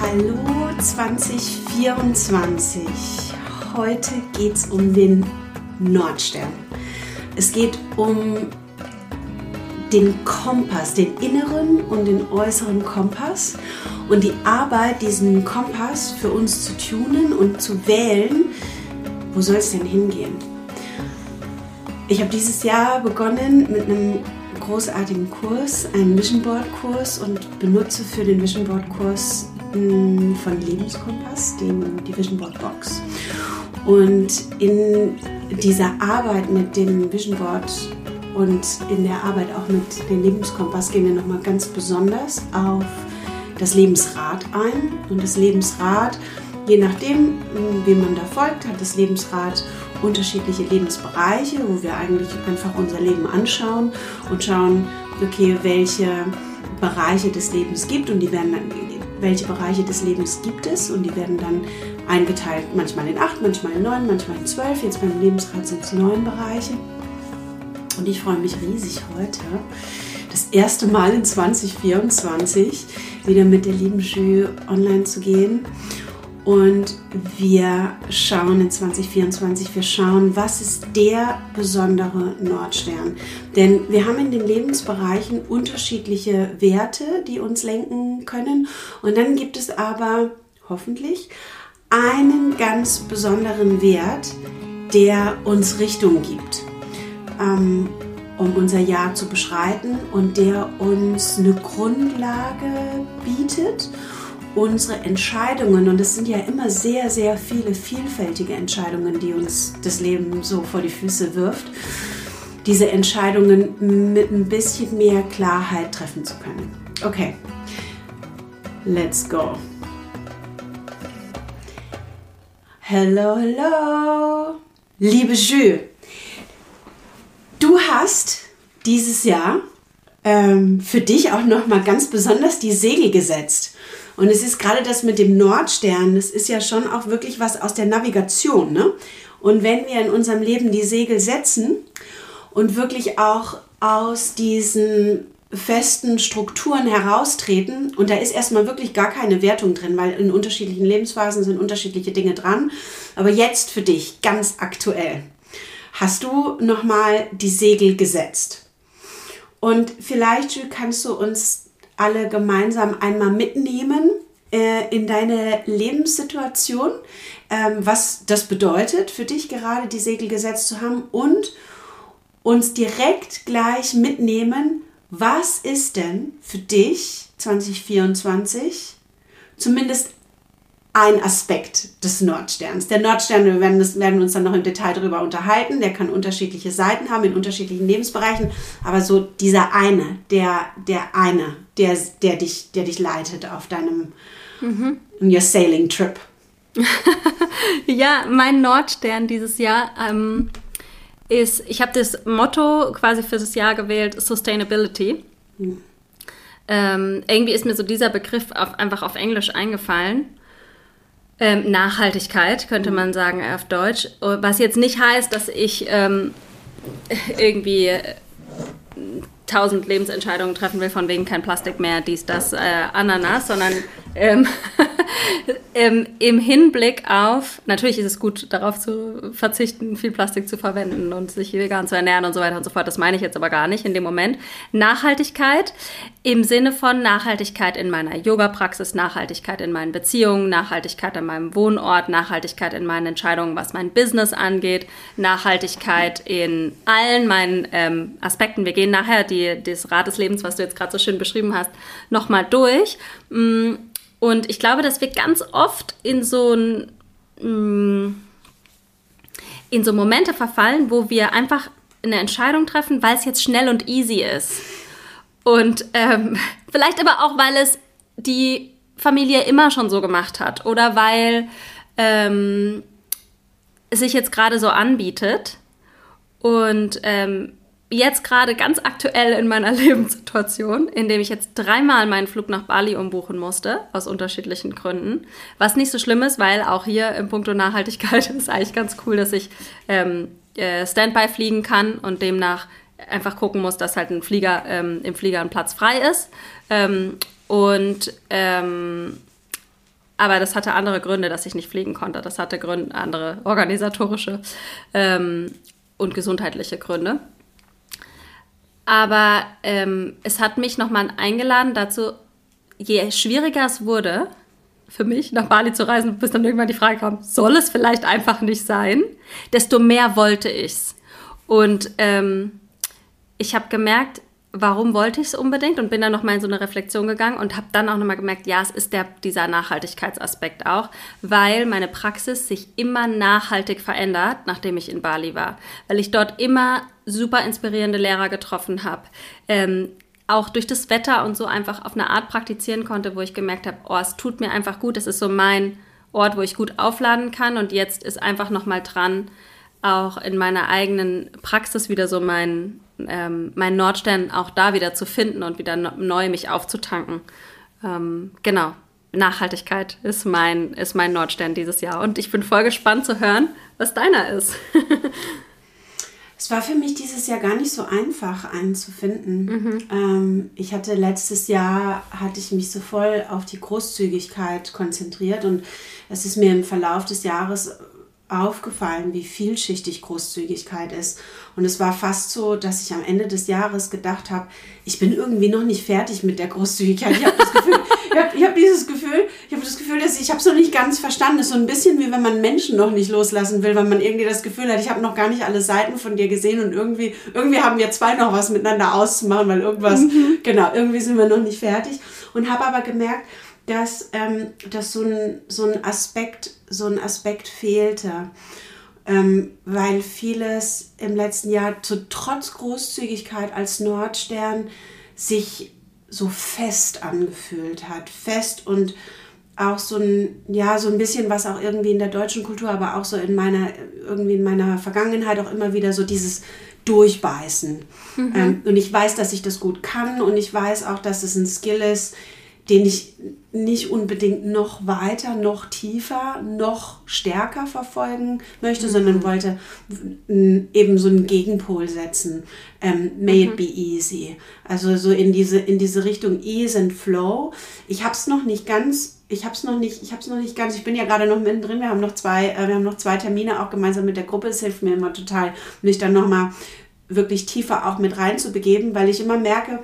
Hallo 2024. Heute geht es um den Nordstern. Es geht um den Kompass, den inneren und den äußeren Kompass und die Arbeit, diesen Kompass für uns zu tunen und zu wählen, wo soll es denn hingehen? Ich habe dieses Jahr begonnen mit einem großartigen Kurs, einen Vision Board Kurs und benutze für den Vision Board Kurs von Lebenskompass, den, die Vision Board Box. Und in dieser Arbeit mit dem Vision Board und in der Arbeit auch mit dem Lebenskompass gehen wir nochmal ganz besonders auf das Lebensrad ein. Und das Lebensrad, je nachdem, wie man da folgt, hat das Lebensrad unterschiedliche Lebensbereiche, wo wir eigentlich einfach unser Leben anschauen und schauen, okay, welche Bereiche des Lebens gibt und die werden dann welche Bereiche des Lebens gibt es und die werden dann eingeteilt, manchmal in acht, manchmal in neun, manchmal in zwölf. Jetzt beim Lebensrat sind es neun Bereiche. Und ich freue mich riesig heute, das erste Mal in 2024 wieder mit der lieben Jü online zu gehen und wir schauen in 2024, wir schauen, was ist der besondere Nordstern. Denn wir haben in den Lebensbereichen unterschiedliche Werte, die uns lenken können. Und dann gibt es aber hoffentlich einen ganz besonderen Wert, der uns Richtung gibt, ähm, um unser Jahr zu beschreiten und der uns eine Grundlage bietet unsere Entscheidungen, und es sind ja immer sehr, sehr viele vielfältige Entscheidungen, die uns das Leben so vor die Füße wirft, diese Entscheidungen mit ein bisschen mehr Klarheit treffen zu können. Okay, let's go. Hello, hello. Liebe Jules, du hast dieses Jahr ähm, für dich auch nochmal ganz besonders die Segel gesetzt. Und es ist gerade das mit dem Nordstern, das ist ja schon auch wirklich was aus der Navigation. Ne? Und wenn wir in unserem Leben die Segel setzen und wirklich auch aus diesen festen Strukturen heraustreten, und da ist erstmal wirklich gar keine Wertung drin, weil in unterschiedlichen Lebensphasen sind unterschiedliche Dinge dran. Aber jetzt für dich, ganz aktuell, hast du nochmal die Segel gesetzt. Und vielleicht kannst du uns alle gemeinsam einmal mitnehmen äh, in deine Lebenssituation, ähm, was das bedeutet für dich gerade die Segel gesetzt zu haben und uns direkt gleich mitnehmen, was ist denn für dich 2024 zumindest ein Aspekt des Nordsterns. Der Nordstern, wir werden, das, werden uns dann noch im Detail darüber unterhalten, der kann unterschiedliche Seiten haben in unterschiedlichen Lebensbereichen, aber so dieser eine, der, der eine, der, der, dich, der dich leitet auf deinem mhm. your sailing trip. ja, mein Nordstern dieses Jahr ähm, ist, ich habe das Motto quasi für das Jahr gewählt, Sustainability. Mhm. Ähm, irgendwie ist mir so dieser Begriff auf, einfach auf Englisch eingefallen. Ähm, Nachhaltigkeit, könnte man sagen auf Deutsch. Was jetzt nicht heißt, dass ich ähm, irgendwie tausend Lebensentscheidungen treffen will, von wegen kein Plastik mehr, dies, das, äh, Ananas, sondern ähm, ähm, im Hinblick auf, natürlich ist es gut, darauf zu verzichten, viel Plastik zu verwenden und sich vegan zu ernähren und so weiter und so fort. Das meine ich jetzt aber gar nicht in dem Moment. Nachhaltigkeit im Sinne von Nachhaltigkeit in meiner Yoga-Praxis, Nachhaltigkeit in meinen Beziehungen, Nachhaltigkeit an meinem Wohnort, Nachhaltigkeit in meinen Entscheidungen, was mein Business angeht, Nachhaltigkeit in allen meinen ähm, Aspekten. Wir gehen nachher die, das Rad des Lebens, was du jetzt gerade so schön beschrieben hast, nochmal durch. Mm, und ich glaube, dass wir ganz oft in so ein, mm, in so Momente verfallen, wo wir einfach eine Entscheidung treffen, weil es jetzt schnell und easy ist. Und ähm, vielleicht aber auch, weil es die Familie immer schon so gemacht hat oder weil ähm, es sich jetzt gerade so anbietet. Und ähm, jetzt gerade ganz aktuell in meiner Lebenssituation, in dem ich jetzt dreimal meinen Flug nach Bali umbuchen musste, aus unterschiedlichen Gründen. Was nicht so schlimm ist, weil auch hier im Punkto Nachhaltigkeit ist eigentlich ganz cool, dass ich ähm, äh, Standby fliegen kann und demnach einfach gucken muss, dass halt ein Flieger, ähm, im Flieger ein Platz frei ist. Ähm, und ähm, aber das hatte andere Gründe, dass ich nicht fliegen konnte. Das hatte Gründe, andere organisatorische ähm, und gesundheitliche Gründe. Aber ähm, es hat mich nochmal eingeladen dazu, je schwieriger es wurde, für mich nach Bali zu reisen, bis dann irgendwann die Frage kam, soll es vielleicht einfach nicht sein, desto mehr wollte ich's. Und ähm, ich habe gemerkt, warum wollte ich es unbedingt und bin dann nochmal in so eine Reflexion gegangen und habe dann auch nochmal gemerkt, ja, es ist der, dieser Nachhaltigkeitsaspekt auch, weil meine Praxis sich immer nachhaltig verändert, nachdem ich in Bali war, weil ich dort immer super inspirierende Lehrer getroffen habe. Ähm, auch durch das Wetter und so einfach auf eine Art praktizieren konnte, wo ich gemerkt habe, oh, es tut mir einfach gut, es ist so mein Ort, wo ich gut aufladen kann und jetzt ist einfach nochmal dran, auch in meiner eigenen Praxis wieder so mein, ähm, mein Nordstern auch da wieder zu finden und wieder neu mich aufzutanken. Ähm, genau. Nachhaltigkeit ist mein, ist mein Nordstern dieses Jahr. Und ich bin voll gespannt zu hören, was deiner ist. es war für mich dieses Jahr gar nicht so einfach, einen zu finden. Mhm. Ähm, ich hatte letztes Jahr, hatte ich mich so voll auf die Großzügigkeit konzentriert und es ist mir im Verlauf des Jahres aufgefallen, wie vielschichtig Großzügigkeit ist. Und es war fast so, dass ich am Ende des Jahres gedacht habe, ich bin irgendwie noch nicht fertig mit der Großzügigkeit. Ich habe das Gefühl, ich habe hab dieses Gefühl, ich habe das Gefühl, dass ich, ich habe es noch nicht ganz verstanden. Es ist so ein bisschen wie wenn man Menschen noch nicht loslassen will, weil man irgendwie das Gefühl hat, ich habe noch gar nicht alle Seiten von dir gesehen und irgendwie, irgendwie haben wir zwei noch was miteinander auszumachen, weil irgendwas, mhm. genau, irgendwie sind wir noch nicht fertig. Und habe aber gemerkt, dass, ähm, dass so, ein, so ein Aspekt, so ein Aspekt fehlte. Ähm, weil vieles im letzten Jahr zu trotz Großzügigkeit als Nordstern sich so fest angefühlt hat. Fest und auch so ein, ja, so ein bisschen was auch irgendwie in der deutschen Kultur, aber auch so in meiner, irgendwie in meiner Vergangenheit auch immer wieder so dieses Durchbeißen. Mhm. Ähm, und ich weiß, dass ich das gut kann und ich weiß auch, dass es ein Skill ist, den ich nicht unbedingt noch weiter, noch tiefer, noch stärker verfolgen möchte, mhm. sondern wollte eben so einen Gegenpol setzen. Ähm, may mhm. it be easy. Also so in diese, in diese Richtung Ease and Flow. Ich habe es noch nicht ganz, ich habe es noch nicht, ich habe es noch nicht ganz, ich bin ja gerade noch mittendrin, wir haben noch zwei, äh, wir haben noch zwei Termine auch gemeinsam mit der Gruppe. Es hilft mir immer total, mich dann nochmal wirklich tiefer auch mit reinzubegeben, weil ich immer merke,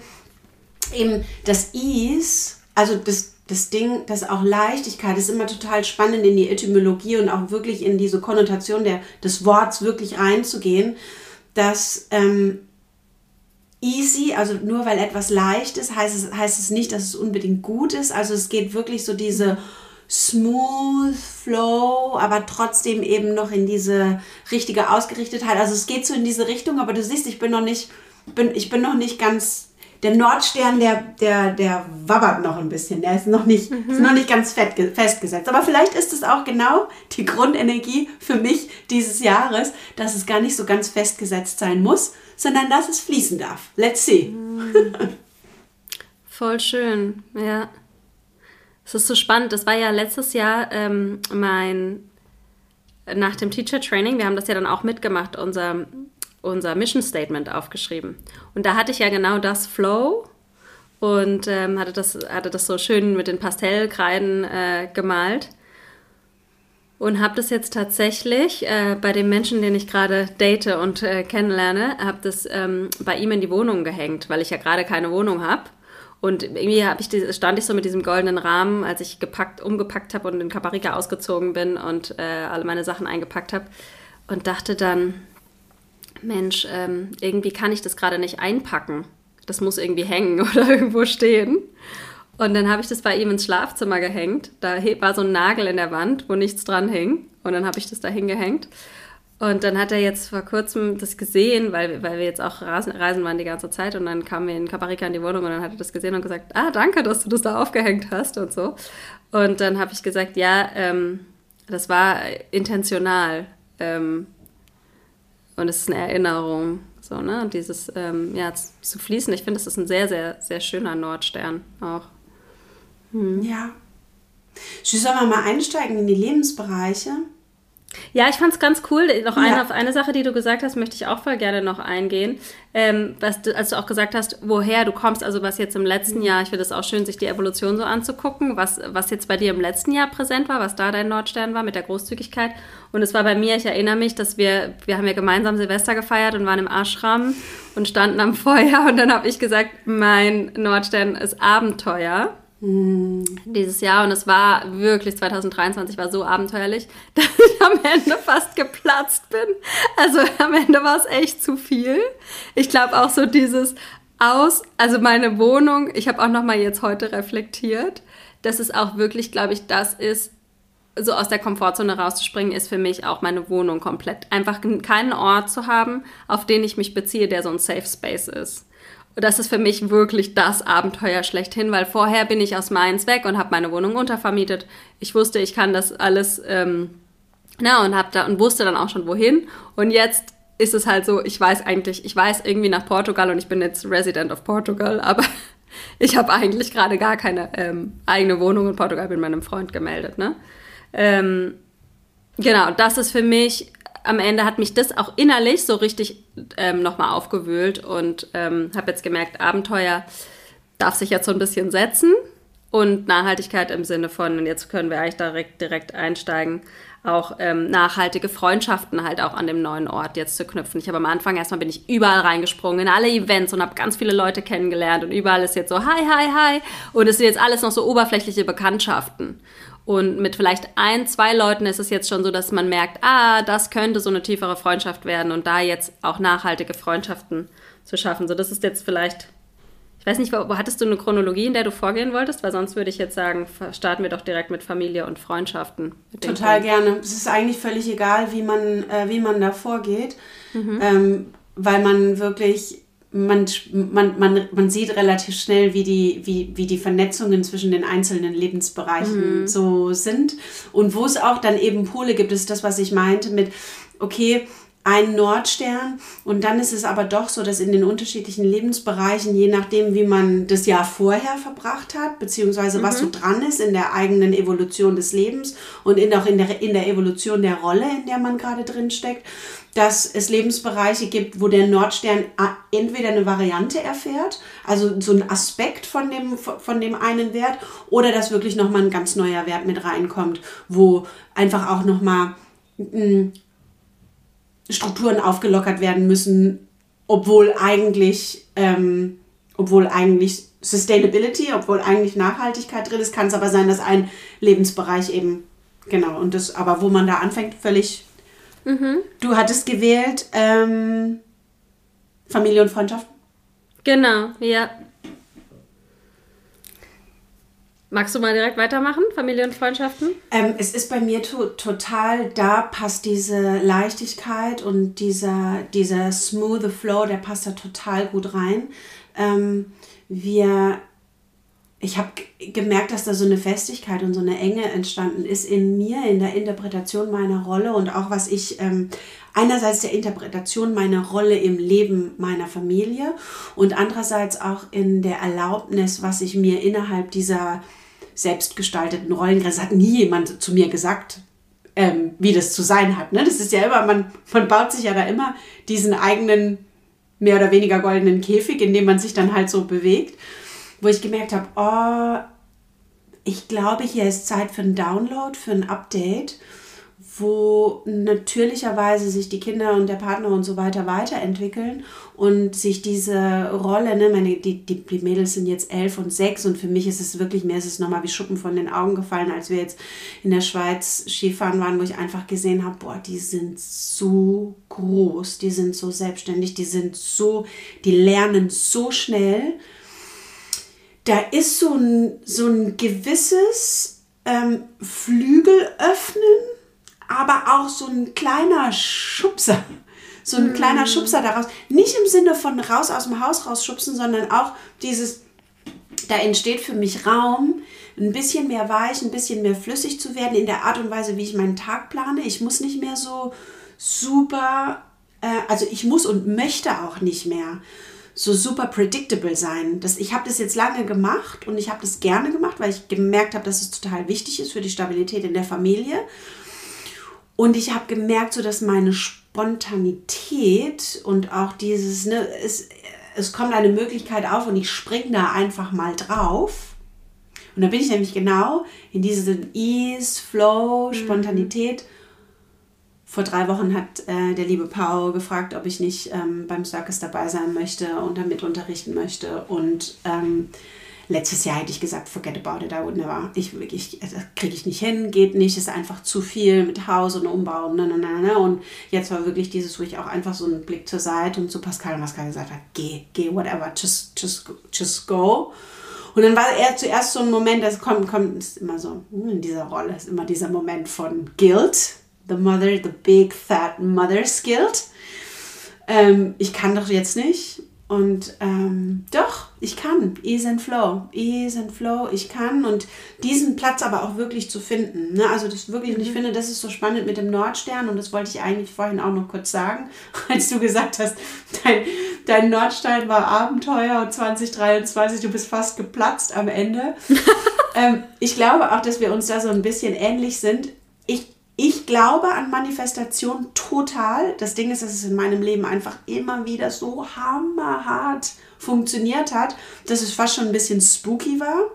eben das Ease also das, das Ding, das auch Leichtigkeit ist immer total spannend in die Etymologie und auch wirklich in diese Konnotation der, des Worts wirklich reinzugehen, dass ähm, easy, also nur weil etwas leicht ist, heißt es, heißt es nicht, dass es unbedingt gut ist. Also es geht wirklich so diese smooth flow, aber trotzdem eben noch in diese richtige Ausgerichtetheit. Also es geht so in diese Richtung, aber du siehst, ich bin noch nicht, bin, ich bin noch nicht ganz der Nordstern, der, der, der wabbert noch ein bisschen. Der ist noch nicht, mhm. ist noch nicht ganz fett, festgesetzt. Aber vielleicht ist es auch genau die Grundenergie für mich dieses Jahres, dass es gar nicht so ganz festgesetzt sein muss, sondern dass es fließen darf. Let's see. Mhm. Voll schön, ja. Es ist so spannend. Das war ja letztes Jahr ähm, mein nach dem Teacher Training. Wir haben das ja dann auch mitgemacht, unser unser Mission Statement aufgeschrieben. Und da hatte ich ja genau das Flow und ähm, hatte, das, hatte das so schön mit den Pastellkreiden äh, gemalt. Und habe das jetzt tatsächlich äh, bei dem Menschen, den ich gerade date und äh, kennenlerne, habe das ähm, bei ihm in die Wohnung gehängt, weil ich ja gerade keine Wohnung habe. Und irgendwie ich die, stand ich so mit diesem goldenen Rahmen, als ich gepackt, umgepackt habe und in Caparika ausgezogen bin und äh, alle meine Sachen eingepackt habe. Und dachte dann, Mensch, ähm, irgendwie kann ich das gerade nicht einpacken. Das muss irgendwie hängen oder irgendwo stehen. Und dann habe ich das bei ihm ins Schlafzimmer gehängt. Da war so ein Nagel in der Wand, wo nichts dran hing. Und dann habe ich das da hingehängt. Und dann hat er jetzt vor kurzem das gesehen, weil, weil wir jetzt auch reisen, waren die ganze Zeit. Und dann kamen wir in Kaparika in die Wohnung und dann hat er das gesehen und gesagt, ah, danke, dass du das da aufgehängt hast und so. Und dann habe ich gesagt, ja, ähm, das war intentional. Ähm, und es ist eine Erinnerung. So, ne? Und dieses, ähm, ja, zu fließen, ich finde, das ist ein sehr, sehr, sehr schöner Nordstern auch. Hm. Ja. Sollen wir mal einsteigen in die Lebensbereiche? Ja, ich fand es ganz cool. Noch eine, ja. auf eine Sache, die du gesagt hast, möchte ich auch voll gerne noch eingehen. Ähm, was du, als du auch gesagt hast, woher du kommst, also was jetzt im letzten mhm. Jahr, ich finde es auch schön, sich die Evolution so anzugucken, was, was jetzt bei dir im letzten Jahr präsent war, was da dein Nordstern war mit der Großzügigkeit. Und es war bei mir, ich erinnere mich, dass wir, wir haben ja gemeinsam Silvester gefeiert und waren im Ashram und standen am Feuer und dann habe ich gesagt, mein Nordstern ist Abenteuer. Hm. Dieses Jahr und es war wirklich 2023 war so abenteuerlich, dass ich am Ende fast geplatzt bin. Also am Ende war es echt zu viel. Ich glaube auch so dieses aus, also meine Wohnung, ich habe auch noch mal jetzt heute reflektiert, dass es auch wirklich, glaube ich, das ist, so aus der Komfortzone rauszuspringen, ist für mich auch meine Wohnung komplett. Einfach keinen Ort zu haben, auf den ich mich beziehe, der so ein Safe Space ist. Das ist für mich wirklich das Abenteuer schlechthin, weil vorher bin ich aus Mainz weg und habe meine Wohnung untervermietet. Ich wusste, ich kann das alles, ähm, na, und hab da und wusste dann auch schon wohin. Und jetzt ist es halt so, ich weiß eigentlich, ich weiß irgendwie nach Portugal und ich bin jetzt Resident of Portugal, aber ich habe eigentlich gerade gar keine ähm, eigene Wohnung in Portugal, bin meinem Freund gemeldet, ne? Ähm, genau, das ist für mich am Ende hat mich das auch innerlich so richtig ähm, nochmal aufgewühlt und ähm, habe jetzt gemerkt, Abenteuer darf sich jetzt so ein bisschen setzen und Nachhaltigkeit im Sinne von, und jetzt können wir eigentlich direkt, direkt einsteigen, auch ähm, nachhaltige Freundschaften halt auch an dem neuen Ort jetzt zu knüpfen. Ich habe am Anfang erstmal bin ich überall reingesprungen in alle Events und habe ganz viele Leute kennengelernt und überall ist jetzt so hi, hi, hi und es sind jetzt alles noch so oberflächliche Bekanntschaften. Und mit vielleicht ein, zwei Leuten ist es jetzt schon so, dass man merkt, ah, das könnte so eine tiefere Freundschaft werden und da jetzt auch nachhaltige Freundschaften zu schaffen. So, das ist jetzt vielleicht, ich weiß nicht, wo, wo hattest du eine Chronologie, in der du vorgehen wolltest? Weil sonst würde ich jetzt sagen, starten wir doch direkt mit Familie und Freundschaften. Total gerne. Es ist eigentlich völlig egal, wie man, äh, wie man da vorgeht, mhm. ähm, weil man wirklich man, man, man, man sieht relativ schnell, wie die, wie, wie die Vernetzungen zwischen den einzelnen Lebensbereichen mhm. so sind. Und wo es auch dann eben Pole gibt, ist das, was ich meinte mit, okay, ein Nordstern und dann ist es aber doch so, dass in den unterschiedlichen Lebensbereichen, je nachdem, wie man das Jahr vorher verbracht hat, beziehungsweise mhm. was so dran ist in der eigenen Evolution des Lebens und in, auch in der, in der Evolution der Rolle, in der man gerade drin steckt, dass es Lebensbereiche gibt, wo der Nordstern entweder eine Variante erfährt, also so ein Aspekt von dem, von dem einen Wert, oder dass wirklich nochmal ein ganz neuer Wert mit reinkommt, wo einfach auch nochmal hm, Strukturen aufgelockert werden müssen, obwohl eigentlich, ähm, obwohl eigentlich Sustainability, obwohl eigentlich Nachhaltigkeit drin ist, kann es aber sein, dass ein Lebensbereich eben, genau, und das, aber wo man da anfängt, völlig Mhm. Du hattest gewählt ähm, Familie und Freundschaft? Genau, ja. Magst du mal direkt weitermachen, Familie und Freundschaften? Ähm, es ist bei mir to total, da passt diese Leichtigkeit und dieser, dieser smooth Flow, der passt da total gut rein. Ähm, wir ich habe gemerkt, dass da so eine Festigkeit und so eine Enge entstanden ist in mir, in der Interpretation meiner Rolle und auch was ich ähm, einerseits der Interpretation meiner Rolle im Leben meiner Familie und andererseits auch in der Erlaubnis, was ich mir innerhalb dieser selbstgestalteten Rollengrenze hat nie jemand zu mir gesagt, ähm, wie das zu sein hat. Ne? Das ist ja immer, man, man baut sich ja da immer diesen eigenen mehr oder weniger goldenen Käfig, in dem man sich dann halt so bewegt wo ich gemerkt habe, oh, ich glaube, hier ist Zeit für einen Download, für ein Update, wo natürlicherweise sich die Kinder und der Partner und so weiter weiterentwickeln und sich diese Rolle, ne, meine, die, die, die Mädels sind jetzt elf und sechs und für mich ist es wirklich, mir ist es nochmal wie Schuppen von den Augen gefallen, als wir jetzt in der Schweiz Skifahren waren, wo ich einfach gesehen habe, boah, die sind so groß, die sind so selbstständig, die sind so, die lernen so schnell. Da ist so ein, so ein gewisses ähm, Flügel öffnen, aber auch so ein kleiner Schubser. So ein mm. kleiner Schubser daraus. Nicht im Sinne von raus aus dem Haus rausschubsen, sondern auch dieses, da entsteht für mich Raum, ein bisschen mehr weich, ein bisschen mehr flüssig zu werden in der Art und Weise, wie ich meinen Tag plane. Ich muss nicht mehr so super, äh, also ich muss und möchte auch nicht mehr so super predictable sein. Das, ich habe das jetzt lange gemacht und ich habe das gerne gemacht, weil ich gemerkt habe, dass es total wichtig ist für die Stabilität in der Familie. Und ich habe gemerkt, so dass meine Spontanität und auch dieses, ne, es, es kommt eine Möglichkeit auf und ich springe da einfach mal drauf. Und da bin ich nämlich genau in diesem Ease, Flow, Spontanität. Mhm. Vor drei Wochen hat äh, der liebe Paul gefragt, ob ich nicht ähm, beim Circus dabei sein möchte und damit unterrichten möchte. Und ähm, Letztes Jahr hätte ich gesagt, forget about it, I would never. Ich, ich, das kriege ich nicht hin, geht nicht, ist einfach zu viel mit Haus und Umbau. Ne, ne, ne, ne. Und jetzt war wirklich dieses, wo ich auch einfach so einen Blick zur Seite und zu Pascal und Pascal gesagt habe, geh, geh, whatever, just, just, just go. Und dann war er zuerst so ein Moment, das kommt, kommt, ist immer so, hm, in dieser Rolle ist immer dieser Moment von Guilt. The mother, the big fat mother's guilt. Ähm, ich kann doch jetzt nicht. Und ähm, doch, ich kann. Ease and Flow. Ease and Flow. Ich kann. Und diesen Platz aber auch wirklich zu finden. Ne? Also das wirklich, und ich mhm. finde, das ist so spannend mit dem Nordstern. Und das wollte ich eigentlich vorhin auch noch kurz sagen, als du gesagt hast, dein, dein Nordstern war Abenteuer und 2023, du bist fast geplatzt am Ende. ähm, ich glaube auch, dass wir uns da so ein bisschen ähnlich sind. Ich ich glaube an Manifestation total. Das Ding ist, dass es in meinem Leben einfach immer wieder so hammerhart funktioniert hat, dass es fast schon ein bisschen spooky war.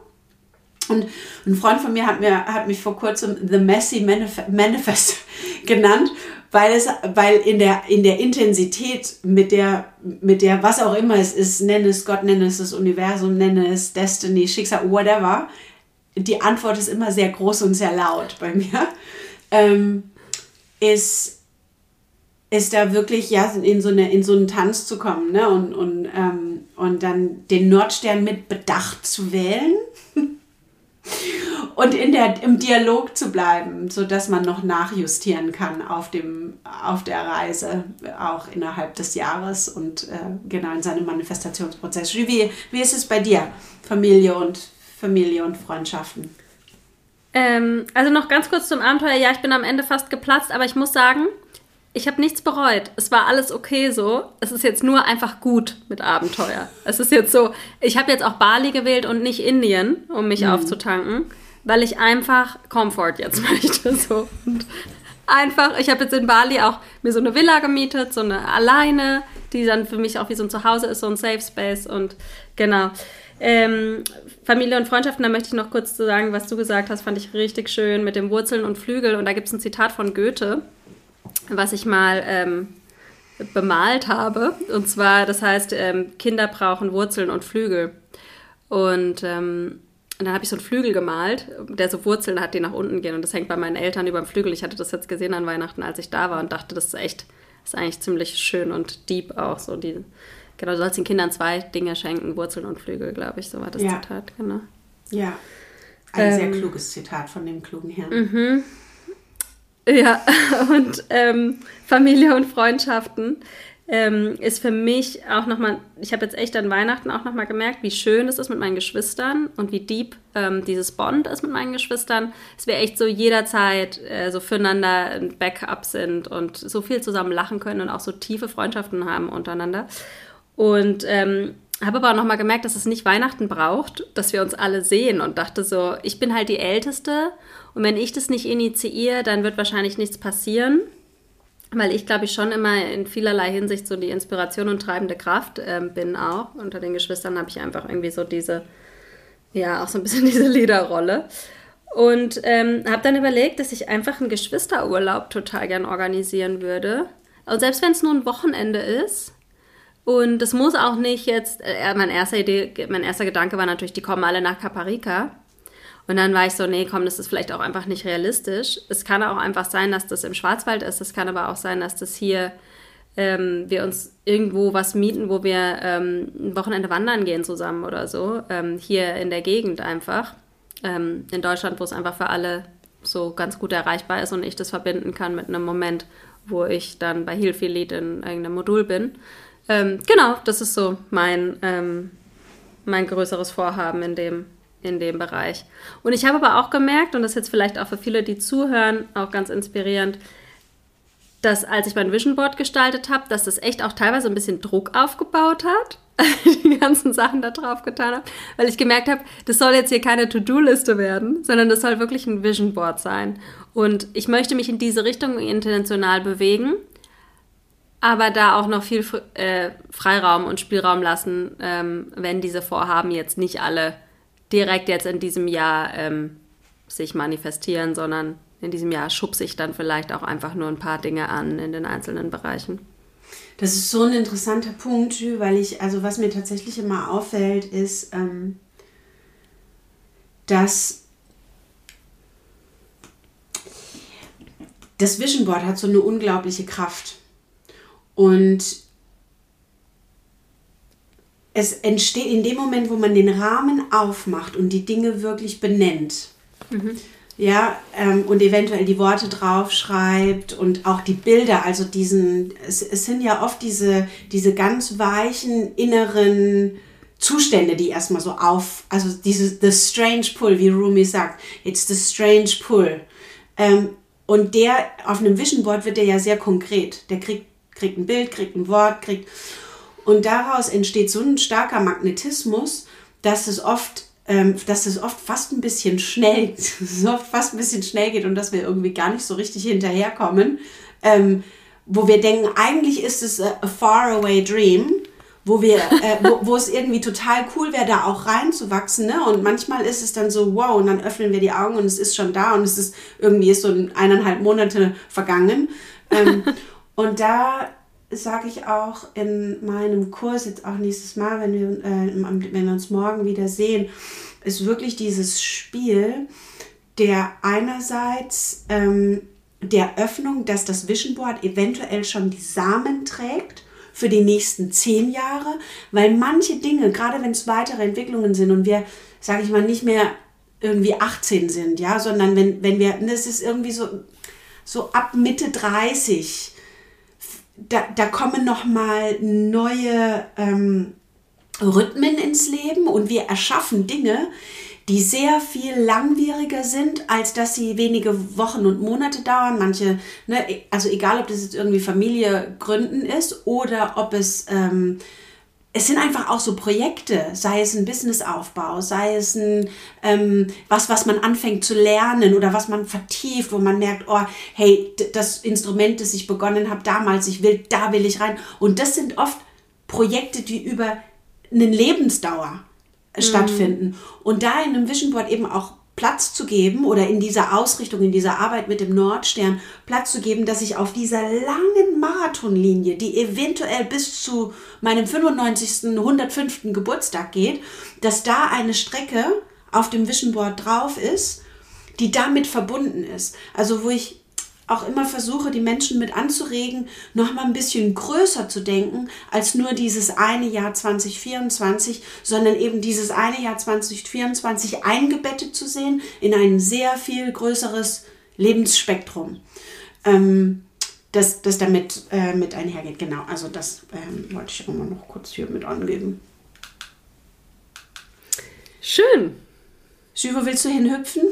Und ein Freund von mir hat, mir, hat mich vor kurzem The Messy Manif Manifest genannt, weil, es, weil in, der, in der Intensität, mit der, mit der, was auch immer es ist, nenne es Gott, nenne es das Universum, nenne es Destiny, Schicksal, whatever, die Antwort ist immer sehr groß und sehr laut bei mir ähm, ist, ist da wirklich ja, in, so eine, in so einen Tanz zu kommen ne? und, und, ähm, und dann den Nordstern mit Bedacht zu wählen und in der, im Dialog zu bleiben, sodass man noch nachjustieren kann auf, dem, auf der Reise, auch innerhalb des Jahres und äh, genau in seinem Manifestationsprozess. Wie, wie ist es bei dir, Familie und Familie und Freundschaften? Ähm, also noch ganz kurz zum Abenteuer. Ja, ich bin am Ende fast geplatzt, aber ich muss sagen, ich habe nichts bereut. Es war alles okay so. Es ist jetzt nur einfach gut mit Abenteuer. Es ist jetzt so, ich habe jetzt auch Bali gewählt und nicht Indien, um mich mhm. aufzutanken, weil ich einfach Comfort jetzt möchte. So. Und einfach, ich habe jetzt in Bali auch mir so eine Villa gemietet, so eine alleine, die dann für mich auch wie so ein Zuhause ist, so ein Safe Space und genau. Ähm, Familie und Freundschaften, da möchte ich noch kurz zu sagen, was du gesagt hast, fand ich richtig schön mit dem Wurzeln und Flügel. Und da gibt es ein Zitat von Goethe, was ich mal ähm, bemalt habe. Und zwar, das heißt, ähm, Kinder brauchen Wurzeln und Flügel. Und ähm, dann habe ich so einen Flügel gemalt, der so Wurzeln hat, die nach unten gehen. Und das hängt bei meinen Eltern über dem Flügel. Ich hatte das jetzt gesehen an Weihnachten, als ich da war und dachte, das ist echt, das ist eigentlich ziemlich schön und deep auch, so die Genau, du sollst den Kindern zwei Dinge schenken, Wurzeln und Flügel, glaube ich, so war das ja. Zitat, genau. Ja, ein ähm, sehr kluges Zitat von dem klugen Herrn. Mhm. Ja, und ähm, Familie und Freundschaften ähm, ist für mich auch nochmal, ich habe jetzt echt an Weihnachten auch nochmal gemerkt, wie schön es ist mit meinen Geschwistern und wie deep ähm, dieses Bond ist mit meinen Geschwistern. Es wäre echt so jederzeit äh, so füreinander ein Backup sind und so viel zusammen lachen können und auch so tiefe Freundschaften haben untereinander. Und ähm, habe aber auch nochmal gemerkt, dass es nicht Weihnachten braucht, dass wir uns alle sehen und dachte so, ich bin halt die Älteste und wenn ich das nicht initiiere, dann wird wahrscheinlich nichts passieren, weil ich glaube ich schon immer in vielerlei Hinsicht so die Inspiration und treibende Kraft äh, bin auch. Unter den Geschwistern habe ich einfach irgendwie so diese, ja, auch so ein bisschen diese Leaderrolle. Und ähm, habe dann überlegt, dass ich einfach einen Geschwisterurlaub total gern organisieren würde. Und selbst wenn es nur ein Wochenende ist, und das muss auch nicht jetzt, äh, mein, erster Idee, mein erster Gedanke war natürlich, die kommen alle nach Caparica. Und dann war ich so, nee, komm, das ist vielleicht auch einfach nicht realistisch. Es kann auch einfach sein, dass das im Schwarzwald ist. Es kann aber auch sein, dass das hier ähm, wir uns irgendwo was mieten, wo wir ähm, ein Wochenende wandern gehen zusammen oder so. Ähm, hier in der Gegend einfach. Ähm, in Deutschland, wo es einfach für alle so ganz gut erreichbar ist und ich das verbinden kann mit einem Moment, wo ich dann bei Hilfe Lied in irgendeinem Modul bin. Ähm, genau, das ist so mein, ähm, mein größeres Vorhaben in dem, in dem Bereich. Und ich habe aber auch gemerkt, und das ist jetzt vielleicht auch für viele, die zuhören, auch ganz inspirierend, dass als ich mein Vision Board gestaltet habe, dass das echt auch teilweise ein bisschen Druck aufgebaut hat. die ganzen Sachen da drauf getan habe, weil ich gemerkt habe, das soll jetzt hier keine To-Do-Liste werden, sondern das soll wirklich ein Vision Board sein. Und ich möchte mich in diese Richtung intentional bewegen, aber da auch noch viel äh, Freiraum und Spielraum lassen, ähm, wenn diese Vorhaben jetzt nicht alle direkt jetzt in diesem Jahr ähm, sich manifestieren, sondern in diesem Jahr schubse ich dann vielleicht auch einfach nur ein paar Dinge an in den einzelnen Bereichen. Das ist so ein interessanter Punkt, weil ich, also was mir tatsächlich immer auffällt, ist, ähm, dass das Vision Board hat so eine unglaubliche Kraft. Und es entsteht in dem Moment, wo man den Rahmen aufmacht und die Dinge wirklich benennt. Mhm ja, ähm, und eventuell die Worte draufschreibt und auch die Bilder, also diesen, es, es sind ja oft diese, diese ganz weichen inneren Zustände, die erstmal so auf, also dieses The Strange Pull, wie Rumi sagt, it's the strange pull. Ähm, und der, auf einem Vision Board wird der ja sehr konkret. Der kriegt, kriegt ein Bild, kriegt ein Wort, kriegt, und daraus entsteht so ein starker Magnetismus, dass es oft ähm, dass es oft fast ein bisschen schnell, so oft fast ein bisschen schnell geht und dass wir irgendwie gar nicht so richtig hinterherkommen, ähm, wo wir denken, eigentlich ist es a, a faraway dream, wo wir, äh, wo, wo, es irgendwie total cool wäre, da auch reinzuwachsen, ne? Und manchmal ist es dann so, wow, und dann öffnen wir die Augen und es ist schon da und es ist irgendwie ist so eineinhalb Monate vergangen. Ähm, und da sage ich auch in meinem Kurs, jetzt auch nächstes Mal, wenn wir, äh, wenn wir uns morgen wieder sehen, ist wirklich dieses Spiel, der einerseits ähm, der Öffnung, dass das Vision Board eventuell schon die Samen trägt für die nächsten zehn Jahre, weil manche Dinge, gerade wenn es weitere Entwicklungen sind und wir, sage ich mal, nicht mehr irgendwie 18 sind, ja, sondern wenn, wenn wir, das ist irgendwie so, so ab Mitte 30, da, da kommen nochmal neue ähm, Rhythmen ins Leben und wir erschaffen Dinge, die sehr viel langwieriger sind, als dass sie wenige Wochen und Monate dauern. Manche, ne, also egal, ob das jetzt irgendwie Familie gründen ist oder ob es ähm, es sind einfach auch so Projekte, sei es ein Businessaufbau, sei es ein, ähm, was, was man anfängt zu lernen oder was man vertieft, wo man merkt, oh, hey, das Instrument, das ich begonnen habe damals, ich will, da will ich rein. Und das sind oft Projekte, die über eine Lebensdauer mhm. stattfinden. Und da in einem Vision Board eben auch Platz zu geben oder in dieser Ausrichtung, in dieser Arbeit mit dem Nordstern Platz zu geben, dass ich auf dieser langen Marathonlinie, die eventuell bis zu meinem 95., 105. Geburtstag geht, dass da eine Strecke auf dem Vision Board drauf ist, die damit verbunden ist. Also wo ich auch immer versuche, die Menschen mit anzuregen, noch mal ein bisschen größer zu denken als nur dieses eine Jahr 2024, sondern eben dieses eine Jahr 2024 eingebettet zu sehen in ein sehr viel größeres Lebensspektrum. Ähm, das, das damit äh, mit einhergeht. Genau, also das ähm, wollte ich immer noch kurz hier mit angeben. Schön. Sü, wo willst du hinhüpfen?